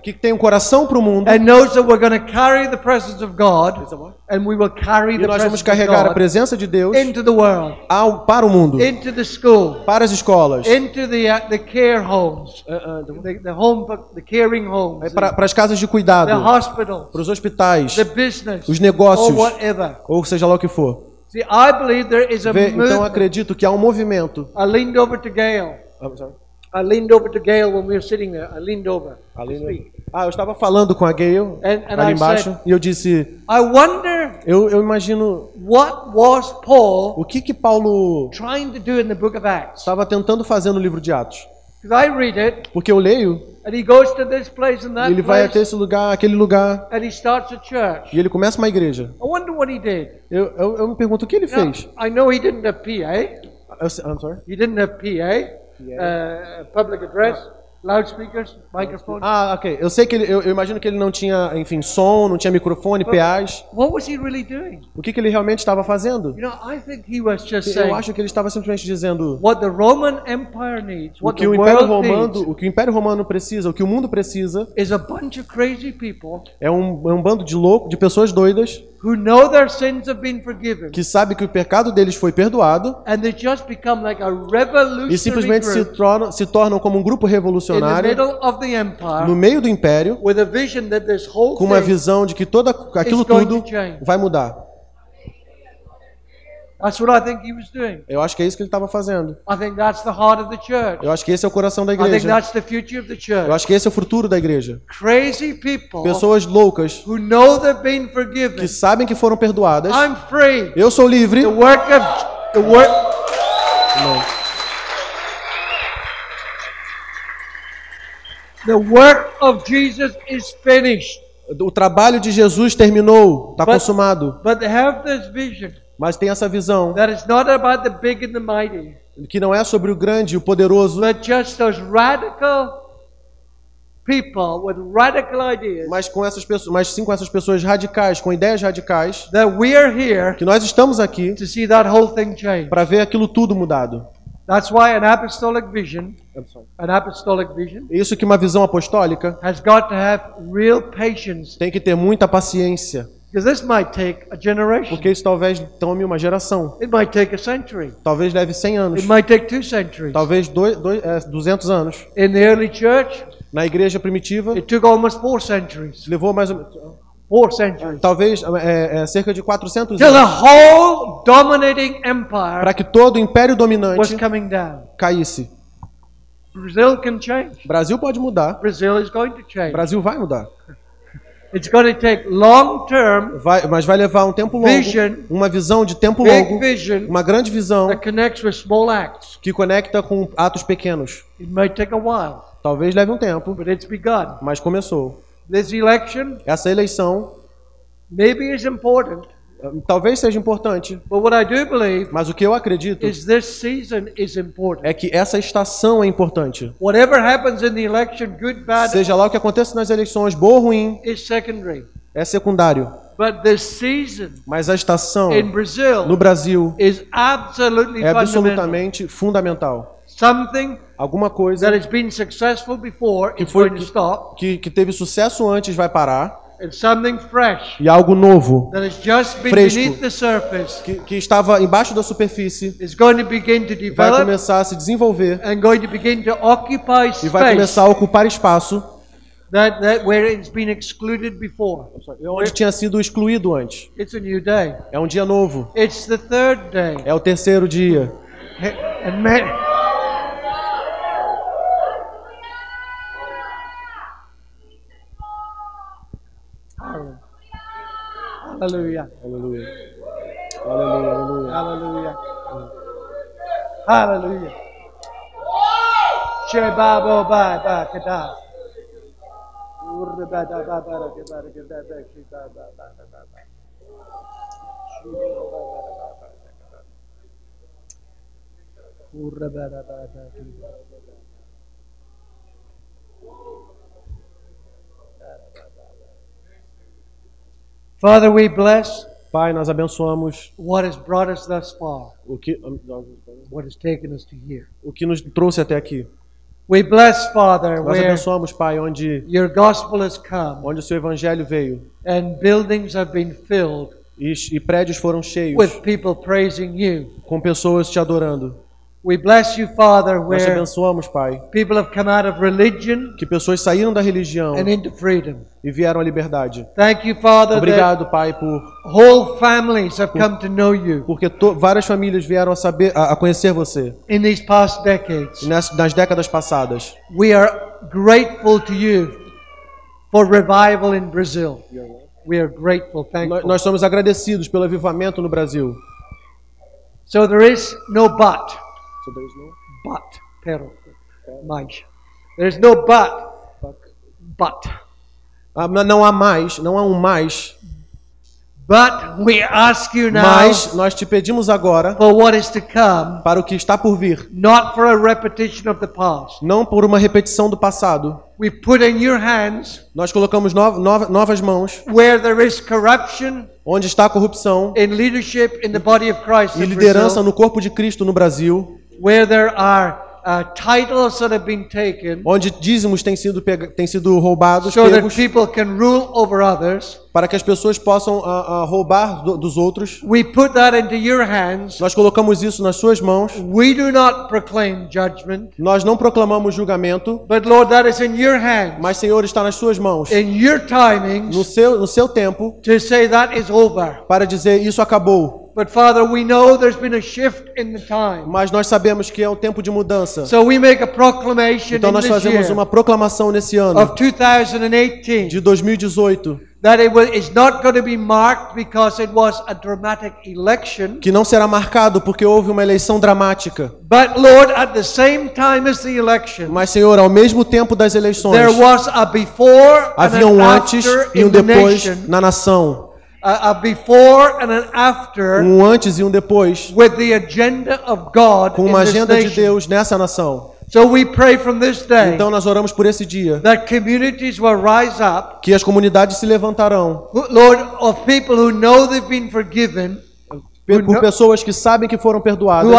que, tem um coração para o mundo. and knows that we're going to carry the presence of God and we will carry E the nós vamos carregar a presença de Deus into the world, ao, para o mundo, into the school, para as escolas, into the uh, the care homes, the, the home, the caring homes, é para, para as casas de the cuidado, hospitals, para os hospitais, the business, os negócios. ou seja lá o que for. See, I believe there is a Vê, então acredito que há um movimento. I leaned over to Gail. I leaned over to Gail when we were sitting there. I leaned over. Ah, eu estava falando com a Gayle And- and ali I embaixo said- e eu disse, I wonder eu, eu imagino what was Paul o que que Paulo trying to do in the book of Acts. estava tentando fazer no livro de Atos. Because I read it, Porque eu leio, and he goes to this place and e that ele vai até place, esse lugar, aquele lugar, and he starts a church. e ele começa uma igreja. I wonder what he did. Eu, eu, eu me pergunto o que ele Now, fez. I know he didn't have PA. Eu sei- I'm sorry? He didn't have PA, uh, public address, loudspeakers, microphones. Ah, ok. Eu sei que ele, eu, eu imagino que ele não tinha, enfim, som, não tinha microfone, PAs. What was he really doing? O que que ele realmente estava fazendo? You know, I think he was just Eu saying acho que ele estava simplesmente dizendo what the Roman Empire needs, o what que the o Império Romano, needs, o que o Império Romano precisa, o que o mundo precisa is a bunch of crazy people é um, é um bando de loucos, de pessoas doidas who know their sins have been forgiven, que sabe que o pecado deles foi perdoado and they just become like a e revolutionary simplesmente se group tornam, se tornam como um grupo revolucionário empire no meio do império with a vision that this whole com uma thing visão de que toda aquilo tudo vai mudar. That's what I think he was doing. Eu acho que é isso que ele estava fazendo. Eu acho que esse é o coração da igreja. that's the future of the Eu church. acho que esse é o futuro da igreja. Pessoas loucas who know they've been forgiven. que sabem que foram perdoadas. Eu sou livre. The work of the work the work of Jesus is finished. O trabalho de Jesus terminou, está consumado. But have this vision Mas tem essa visão that it's not about the big and the mighty, que não é sobre o grande e o poderoso, but just those radical people with radical ideas mas com essas pessoas, mas sim com essas pessoas radicais, com ideias radicais, that we are here que nós estamos aqui to see that whole thing change. para ver aquilo tudo mudado. That's why an apostolic vision, an apostolic vision, Isso que uma visão apostólica has got to have real patience, tem que ter muita paciência, because this might take a generation. porque isso talvez tome uma geração, It might take a century. talvez leve 100 anos, It might take two centuries. talvez dois, dois, é, 200 anos. In the early church, Na igreja primitiva it took almost four centuries. levou mais ou menos, Four centuries. talvez é, é, cerca de 400 Till the anos whole dominating empire para que todo o império was dominante coming down. caísse. Brazil can change. Brasil pode mudar, Brazil is going to change. Brasil vai mudar, It's going to take long term, vai, mas vai levar um tempo longo, Vision. uma visão de tempo longo, vision uma grande visão that connects with small acts. que conecta com atos pequenos. It may take a while, Talvez leve um tempo, but it's begun. mas começou. This election Essa eleição maybe is important, eh, talvez seja importante, but what I do believe mas o que eu acredito is this season is important. é que essa estação é importante. Whatever happens in the election, good, bad, Seja lá o que aconteça nas eleições, bom ou ruim, is secondary. é secundário. But this season Mas a estação in Brazil no Brasil is absolutely é absolutamente fundamental. Something Alguma coisa that has been successful before is foi going to stop, que, que teve sucesso antes vai parar and something fresh e algo novo that has just been Fresco. beneath the surface que, que estava embaixo da superfície is going to begin to vai começar a se desenvolver and going to begin to occupy e vai começar a ocupar espaço that, that where it's been excluded before. onde tinha sido excluído antes. It's a new day. É um dia novo. It's the third day. É o terceiro dia. And man, Hallelujah. Hallelujah. Hallelujah. Hallelujah. Hallelujah. Share Bible by by Kadab. Urra Father, we bless Pai, nós abençoamos what has brought us thus far, o que, what has taken us to here. o que nos trouxe até aqui. We bless, Father, Nós abençoamos, Pai, onde, your gospel has come onde o seu evangelho veio and buildings have been filled e, e prédios foram cheios with people praising you. com pessoas te adorando. We bless you, Father, Nós te where abençoamos, Pai, people have come out of religion que pessoas saíram da religião and into freedom. e vieram à liberdade. Thank you, Father, Obrigado, Pai, por whole families have come to know you porque to, várias famílias vieram a saber a, a conhecer você in these past decades. nas, nas décadas passadas. We are grateful to you for revival in Brazil. We are grateful, Nós, thankful. nós somos agradecidos pelo avivamento no Brasil. So there is no but. But. Pero. Mais. There is no but. But. Ah, mas não há mais, não há um mais, But we ask you now mas nós te pedimos agora for what is to come, para o que está por vir, not for a repetition of the past. não por uma repetição do passado. We put in your hands Nós colocamos no, nova- novas mãos where there is corruption onde está a corrupção in leadership in the body of Christ, e liderança no corpo de Cristo no Brasil, where there are uh, titles that have been taken onde dízimos têm sido, têm sido roubados, so that people can rule over others. para que as pessoas possam ah, ah, roubar do- dos outros. We put that into your hands. Nós colocamos isso nas suas mãos. We do not proclaim judgment, Nós não proclamamos julgamento, but Lord, that is in your hands, mas Senhor está nas suas mãos, in your timings, no seu, no seu tempo, to say that is over. para dizer isso acabou. But Father, we know there's been a shift in the time. Mas nós sabemos que é um tempo de mudança. So we make a proclamation Então nós fazemos uma proclamação nesse ano of 2018 de 2018 Que não será marcado porque houve uma eleição dramática. But Lord, at the same time as the election, Mas Senhor, ao mesmo tempo das eleições, there was a before havia um antes e um depois na nação. A, a before and an after, um antes e um depois, with the agenda of God com uma agenda de Deus nessa nação. So we pray from this day então nós oramos por esse dia. That communities will rise up, que as comunidades se levantarão. Lord, of people who know they've been forgiven por pessoas que sabem que foram perdoadas,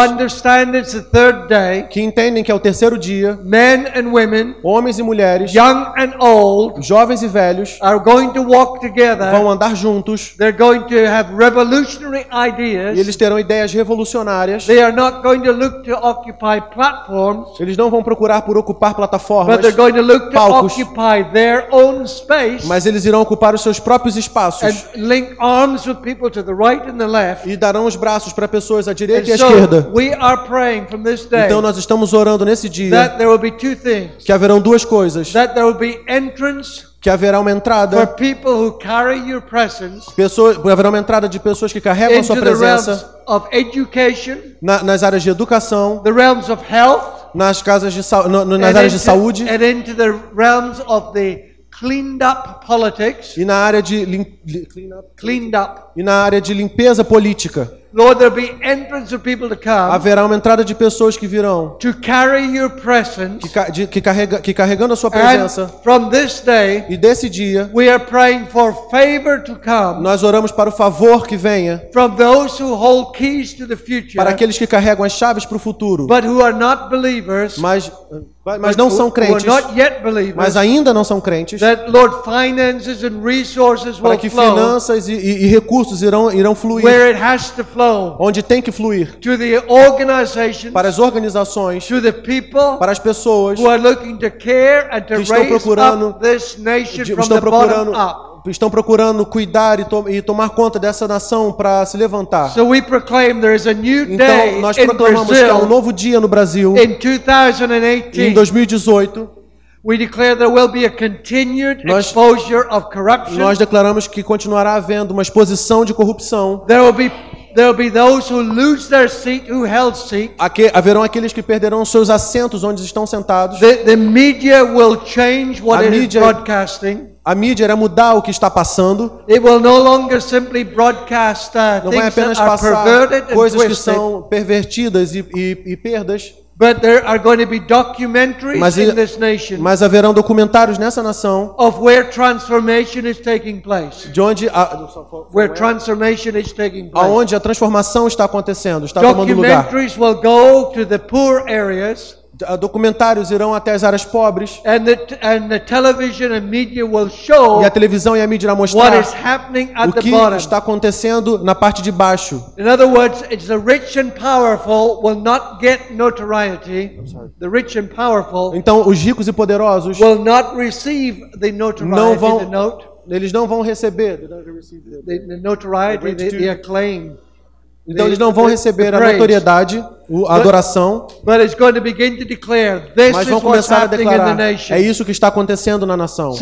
day, que entendem que é o terceiro dia, men and women, homens e mulheres, young and old, jovens e velhos, are going to walk together, vão andar juntos, they're going to have revolutionary ideas, e eles terão ideias revolucionárias, they are not going to look to occupy platforms, eles não vão procurar por ocupar plataformas, but they're going to look palcos, to occupy their own space, mas eles irão ocupar os seus próprios espaços, e dar darão os braços para pessoas à direita e à esquerda. Então nós estamos orando nesse dia que haverão duas coisas. Que haverá uma entrada. Pessoas, haverá uma entrada de pessoas que carregam a sua presença. Na, nas áreas de educação. nas casas de nas áreas de saúde. And into the realms of the cleaned up politics. E na área de lim, clean up, cleaned up. E na área de limpeza política. Lord, there'll be entrance of people to come. Haverá uma entrada de pessoas que virão. To carry your presence. Que, de, que, carrega, que carregando a sua presença. And from this day, e desse dia, we are praying for favor to come. Nós oramos para o favor que venha. From those who hold keys to the future. Para aqueles que carregam as chaves para o futuro. But who are not believers. Mas mas não são crentes, mas ainda não são crentes, para que finanças e, e, e recursos irão, irão fluir onde tem que fluir para as organizações, para as pessoas que estão procurando, estão procurando estão procurando cuidar e, to e tomar conta dessa nação para se levantar. So então nós proclamamos que há um novo dia no Brasil. Em 2018. We declare there will be a continued nós, exposure of corruption. Nós declaramos que continuará havendo uma exposição de corrupção. There will be There will be those who lose their seat, who held seat. Aqui, haverão aqueles que perderão seus assentos onde estão sentados. The, the media will change what a it mídia, is broadcasting. A mídia irá mudar o que está passando. It will no longer simply broadcast uh, Não vai apenas passar coisas que são pervertidas e, e, e perdas. But there are going to be documentaries mas, in this nation mas haverão documentários nessa nação of where transformation is taking place. De onde a, where transformation is taking place. Aonde a transformação está acontecendo, está tomando lugar. Documentaries will go to the poor areas documentários irão até as áreas pobres. And the, and the television and media will show e a televisão e a mídia irão mostrar o que está acontecendo na parte de baixo. In other words, it's the rich and powerful will not get notoriety. The rich and powerful então os ricos e poderosos will not receive the notoriety, não vão, the note, eles não vão receber the, the notoriety, the, the acclaim. Então eles não vão receber a notoriedade, a adoração. Mas vão começar a declarar: é isso que está acontecendo na nação.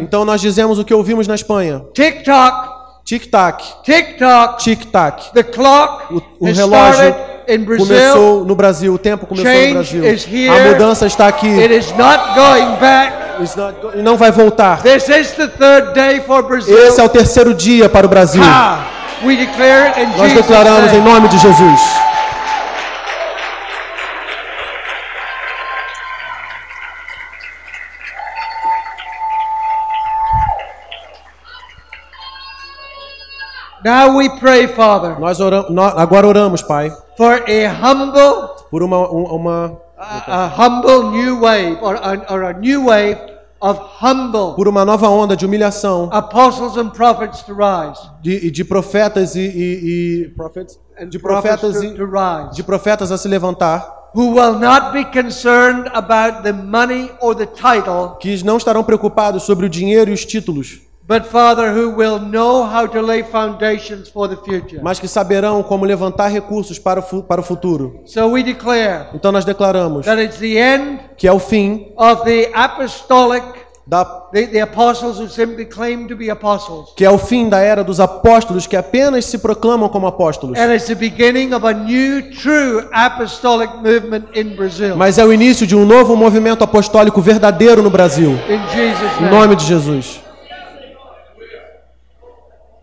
Então nós dizemos o que ouvimos na Espanha. Tic-tac. Tic-tac. Tic-tac. Tic-tac. The clock o, o relógio começou no Brasil, o tempo começou no Brasil. A mudança está aqui. It is not going back. E não vai voltar. This is the third day for Brazil. Esse é o terceiro dia para o Brasil. Ah. Nós declaramos em nome de Jesus. Now we pray, Father. Nós oramos, nós, agora oramos, Pai. For a humble, por uma um, uma, a, a humble new wave or a, or a new wave por uma nova onda de humilhação. De, de profetas e, e, e prophets, de profetas e de profetas a se levantar who will not be concerned about the money or the title que não estarão preocupados sobre o dinheiro e os títulos But Father, who will know how to lay foundations for the future. Mas que saberão como levantar recursos para o, para o futuro. So we declare então nós declaramos that it's the end que é o fim of the apostolic da the, the apostles who simply claim to be apostles. que é o fim da era dos apóstolos que apenas se proclamam como apóstolos. And it's the beginning of a new true apostolic movement in Brazil. Mas é o início de um novo movimento apostólico verdadeiro no Brasil. in Jesus' Em name. nome de Jesus.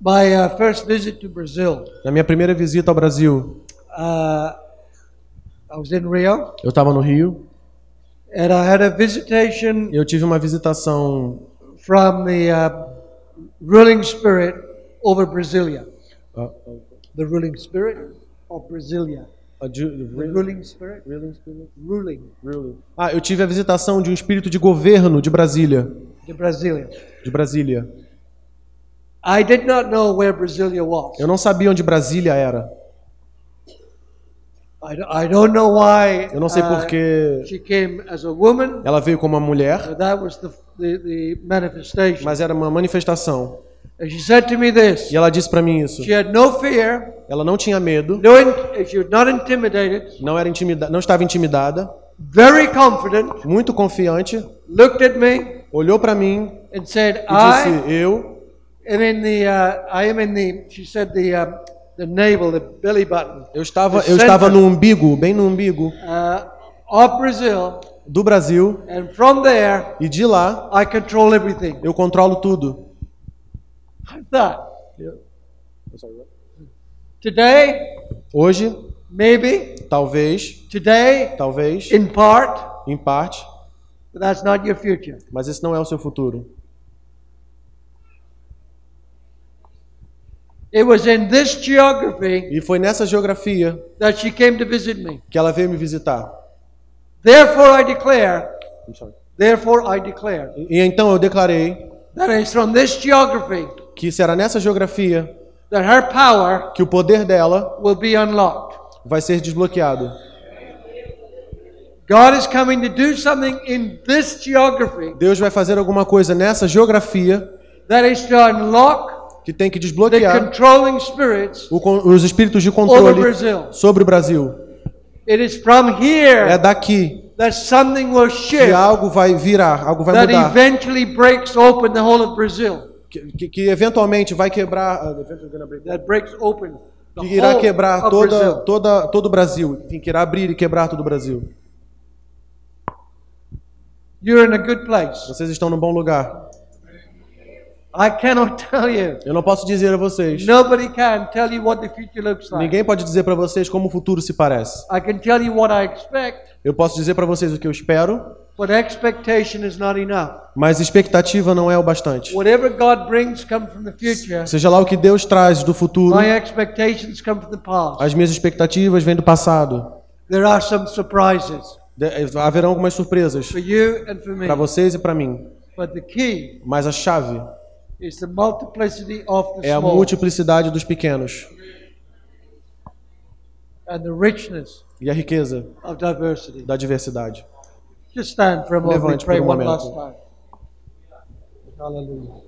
My uh, first visit to Brazil, Na minha primeira visita ao Brasil, uh, I was in Rio, eu estava no Rio and I had a visitation eu tive uma visitação from the uh, ruling spirit over Brasilia. ah, The ruling spirit of Brasilia. ah, de- The ruling spirit? Ruling Ah, eu tive a visitação de um espírito de governo de Brasília, de Brasilia. de Brasília. I did not know where Brasilia was. Eu não sabia onde Brasília era. I, I don't know why Eu não sei uh, porque she came as a woman. ela veio como uma mulher, that was the, the, the manifestation. mas era uma manifestação. And she said to me this. E ela disse para mim isso. She had no fear, Ela não tinha medo, no she was not intimidated, não era intimida, não estava intimidada, very confident, muito confiante, looked at me olhou para mim and said, e I disse: "Eu am in the, uh, I am in the, she said the, uh, the navel, the belly button eu estava eu estava no umbigo, bem no umbigo uh, of Brazil, do Brasil and from there, e de lá I control everything. eu controlo tudo." I thought, today, Hoje, maybe, talvez, today, talvez, in part, em parte, but that's not your future. mas esse não é o seu futuro. It was in this geography E foi nessa geografia that she came to visit me. que ela veio me visitar. Therefore, I declare, therefore, I declare E então eu declarei that it's from this geography que será nessa geografia that her power que o poder dela will be unlocked. vai ser desbloqueado. God is coming to do something in this geography Deus vai fazer alguma coisa nessa geografia that is to unlock que tem que desbloquear o os espíritos de controle sobre o Brasil. É daqui que algo vai virar, algo vai mudar, que, que- eventualmente vai quebrar, ah, que irá quebrar toda, toda, todo o Brasil, enfim, que irá abrir e quebrar todo o Brasil. Vocês estão num bom lugar. I cannot tell you. Eu não posso dizer a vocês. Nobody can tell you what the future looks like. Ninguém pode dizer para vocês como o futuro se parece. I can tell you what I expect, Eu posso dizer para vocês o que eu espero, but expectation is not enough. mas expectativa não é o bastante. Whatever God brings come from the future. Seja lá o que Deus traz do futuro, My expectations come from the past. as minhas expectativas vêm do passado. There are some surprises De- Haverão algumas surpresas for you and for me. para vocês e para mim, But the key mas a chave is the multiplicity of the é a small multiplicidade dos pequenos and the richness e a riqueza of diversity. da diversidade. Just stand for a moment. We Levante por um momento. Hallelujah.